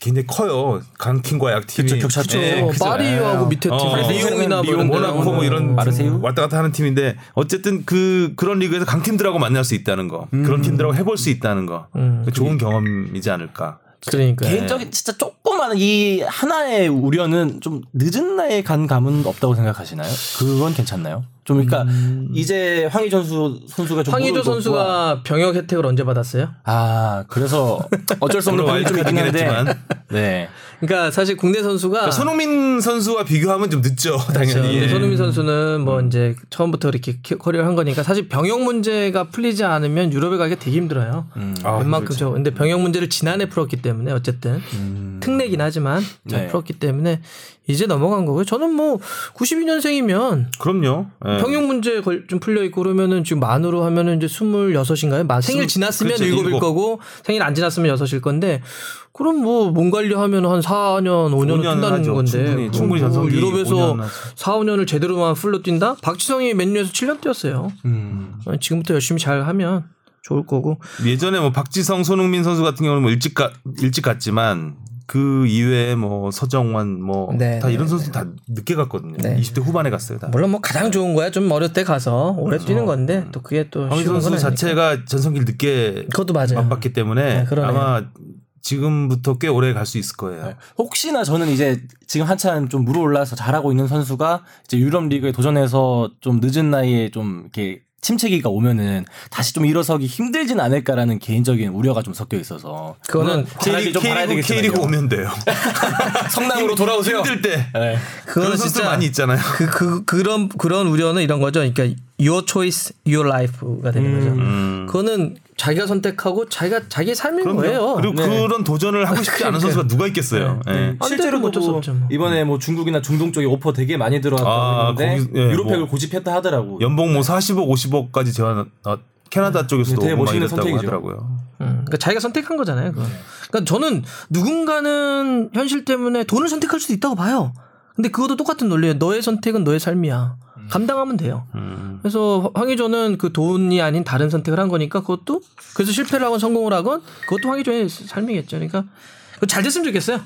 굉장히 커요. 강팀과 약팀이 그쵸, 격차. 네, 그죠. 파리하고 밑에 팀, 어. 리옹이나 뭐 리옹, 모나코 뭐 이런 마르세유? 왔다 갔다 하는 팀인데 어쨌든 그 그런 리그에서 강팀들하고 만날 수 있다는 거, 그런 팀들하고 해볼 수 있다는 거, 음. 그 좋은 경험이지 않을까. 그러니까 개인적인 진짜 조그마한 이 하나의 우려는 좀 늦은 나이에 간 감은 없다고 생각하시나요? 그건 괜찮나요? 좀 그러니까 이제 황희전 선수 선수가 좀 꿇고 선수가 병역 혜택을 언제 받았어요? 아 그래서 어쩔 수 없는 부분이 좀 있긴 한데 네 그러니까 사실 국내 선수가 그러니까 손흥민 선수와 비교하면 좀 늦죠, 그렇죠. 당연히. 근데 예. 손흥민 선수는 뭐 이제 처음부터 이렇게 키- 커리어를 한 거니까 사실 병역 문제가 풀리지 않으면 유럽에 가기가 되게 힘들어요. 아, 웬만큼 저 근데 병역 문제를 지난해 풀었기 때문에 어쨌든 특례긴 하지만 잘 네. 풀었기 때문에 이제 넘어간 거고요. 저는 뭐 92년생이면 그럼요. 예. 병역 문제 걸- 좀 풀려 있고 그러면은 지금 만으로 하면은 이제 26인가요? 만 생일 지났으면 그렇죠, 일곱일 일곱. 거고 생일 안 지났으면 여섯일 건데 그럼 뭐 몸 관리하면 한 4년, 5년은 5년 뛴다는 하죠. 건데 충분히, 충분히 뭐 유럽에서 5년 하죠. 4, 5년을 제대로만 풀로 뛴다? 박지성이 맨유에서 7년 뛰었어요. 음. 어, 지금부터 열심히 잘 하면 좋을 거고. 예전에 뭐 박지성, 손흥민 선수 같은 경우는 뭐 일찍 가, 일찍 갔지만 그 이외에 뭐 서정원 뭐다 네, 네, 이런 선수 다 늦게 갔거든요. 네. 20대 후반에 갔어요. 다. 물론 뭐 가장 좋은 거야. 좀 어릴 때 가서 오래 뛰는 건데 또 그게 또 황희 선수. 자체가 전성기를 늦게 그것도 맞아요. 맛봤기 때문에 네. 아마 지금부터 꽤 오래 갈 수 있을 거예요. 네. 혹시나 저는 이제 지금 한참 좀 물어 올라서 잘하고 있는 선수가 이제 유럽 리그에 도전해서 좀 늦은 나이에 좀 이렇게 침체기가 오면은 다시 좀 일어서기 힘들진 않을까라는 개인적인 우려가 좀 섞여 있어서 그거는 좀 K리그, 되겠지만요. K리그 오면 돼요. 성남으로 돌아오세요. 힘들 때 네. 그거는 진짜 많이 있잖아요. 그, 그, 그런, 그런 우려는 이런 거죠. 그러니까 your choice, your life가 되는 거죠. 음. 그거는 자기가 선택하고 자기가 자기의 삶인 그럼요. 거예요. 그리고 네. 그런 도전을 하고 싶지 않은 선수가 누가 있겠어요. 실제로 어쩔 수 보고 없죠, 뭐. 이번에 뭐 중국이나 중동 쪽에 오퍼 되게 많이 들어왔다고 아, 했는데 거기- 예, 유로팩을 뭐. 고집했다 하더라고. 연봉 뭐 40억, 50억까지 제한 어, 캐나다 쪽에서도 되게 막 멋있는 선택이죠. 하더라고요. 음, 그러니까 자기가 선택한 거잖아요. 그건. 그러니까 저는 누군가는 현실 때문에 돈을 선택할 수도 있다고 봐요. 근데 그것도 똑같은 논리예요. 너의 선택은 너의 삶이야. 감당하면 돼요. 음. 그래서 황희조는 그 돈이 아닌 다른 선택을 한 거니까 그것도 그래서 실패를 하건 성공을 하건 그것도 황희조의 삶이겠죠. 그러니까 잘 됐으면 좋겠어요.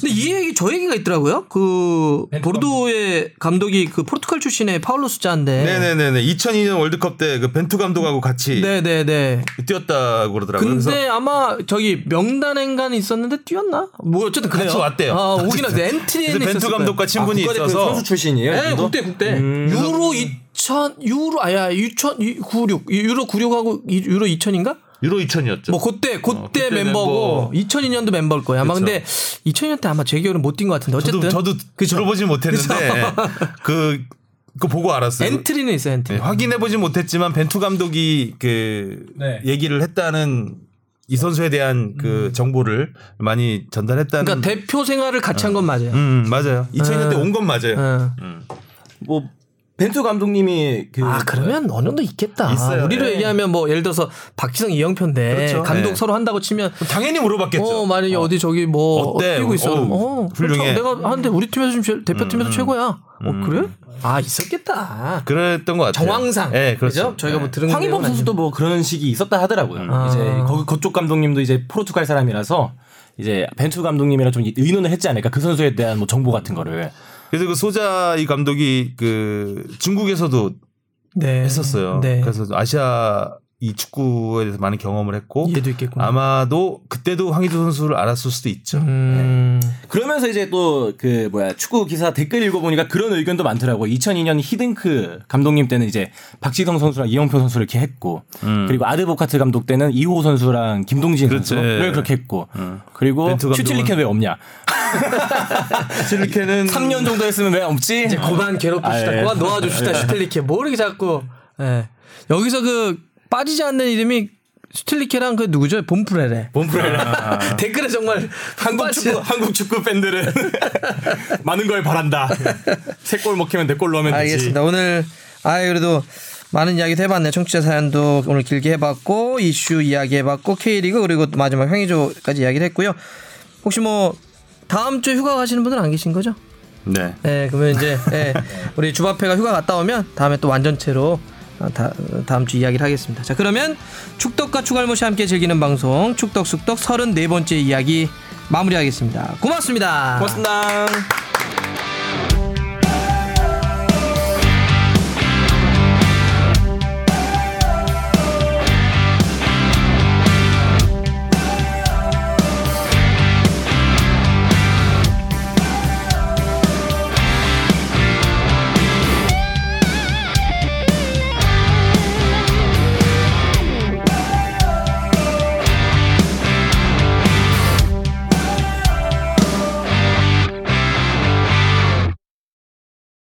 근데 이 얘기 저 얘기가 있더라고요. 그 보르도의 감독이 그 포르투갈 출신의 파울로 수자인데. 네네네네. 2002년 월드컵 때 그 벤투 감독하고 같이 네네네. 뛰었다고 그러더라고요. 그래서 근데 아마 저기 명단 행간이 있었는데 뛰었나? 뭐 어쨌든 그래요. 같이 왔대요. 아, 오긴 왔대. 그래서 엔트리는 벤투 감독과. 친분이 국가대표 있어서 선수 출신이에요. 네? 국대 국대. 음. 유로 2000 유로 아야 2000 96 유로 96하고 유로 2000인가? 유로 2000이었죠. 뭐 그때 그때 그때 멤버고 멤버. 2002년도 멤버일 거예요. 아마 그쵸. 근데 2002년 때 아마 제 기억으로 못뛴 것 같은데 어쨌든 저도 저도 들어보진 못했는데 그 그거 보고 알았어요. 엔트리는 있어요. 엔트리. 네, 확인해 보진 못했지만 벤투 감독이 그 네. 얘기를 했다는 이 선수에 대한 그 정보를 많이 전달했다는. 그러니까 대표 생활을 같이 한건 맞아요. 음 맞아요. 2000년 때 음. 온건 맞아요. 어. 음. 뭐 벤투 감독님이 그 아 그러면 어느 정도 있겠다. 있어요. 우리로 네. 얘기하면 뭐 예를 들어서 박지성 이영표인데 그렇죠. 감독 네. 서로 한다고 치면 당연히 물어봤겠죠. 어 만약에 어. 디 저기 뭐 어때? 뛰고 있어. 어우, 어 훌륭해. 그렇죠. 내가 하는데 우리 팀에서 좀 제- 대표팀에서 최고야. 어 그래? 아 있었겠다. 그랬던 것 같아요. 정황상. 네, 그렇죠. 저희가 뭐 들은 황인범 내용은 선수도 뭐 그런 식이 있었다 하더라고요. 아. 이제 거기 그쪽 감독님도 이제 포르투갈 사람이라서 이제 벤투 감독님이랑 좀 의논을 했지 않을까 그 선수에 대한 뭐 정보 같은 거를 그래서 그 소자 이 감독이 그 중국에서도 네. 했었어요. 네. 그래서 아시아 이 축구에 대해서 많은 경험을 했고. 아마도 그때도 황의조 선수를 알았을 수도 있죠. 음. 그러면서 이제 또 그 뭐야 축구 기사 댓글 읽어보니까 그런 의견도 많더라고. 2002년 히딩크 감독님 때는 이제 박지성 선수랑 이영표 선수를 이렇게 했고, 음. 그리고 아드보카트 감독 때는 이호 선수랑 김동진 그렇죠. 선수를 예. 그렇게 했고, 음. 그리고 슈틸리케 왜 없냐? 슈틸리케는 3년 정도 했으면 왜 없지? 이제 고만 괴롭힙시다. 아, 예. 고만 놓아줍시다. 슈틸리케. 뭐 이렇게 자꾸. 예. 여기서 그 빠지지 않는 이름이 슈틸리케랑 그 누구죠? 본프레레. 본프레라. 댓글에 정말 한국 축구 한국 축구 팬들은 많은 걸 바란다. 세 골 먹히면 네골 넣으면 되지. 알겠습니다. 오늘 아 그래도 많은 이야기도 해봤네. 청취자 사연도 오늘 길게 해봤고 이슈 이야기 해봤고 K리그 그리고 또 마지막 황의조까지 이야기를 했고요. 혹시 뭐 다음 주 휴가 가시는 분들은 안 계신 거죠? 네. 네, 그러면 이제 예, 우리 주바페가 휴가 갔다 오면 다음에 또 완전체로 아, 다, 다음 주 이야기를 하겠습니다. 자, 그러면 축덕과 추갈못이 함께 즐기는 방송 축덕 숙덕 34번째 이야기 마무리하겠습니다. 고맙습니다. 고맙습니다.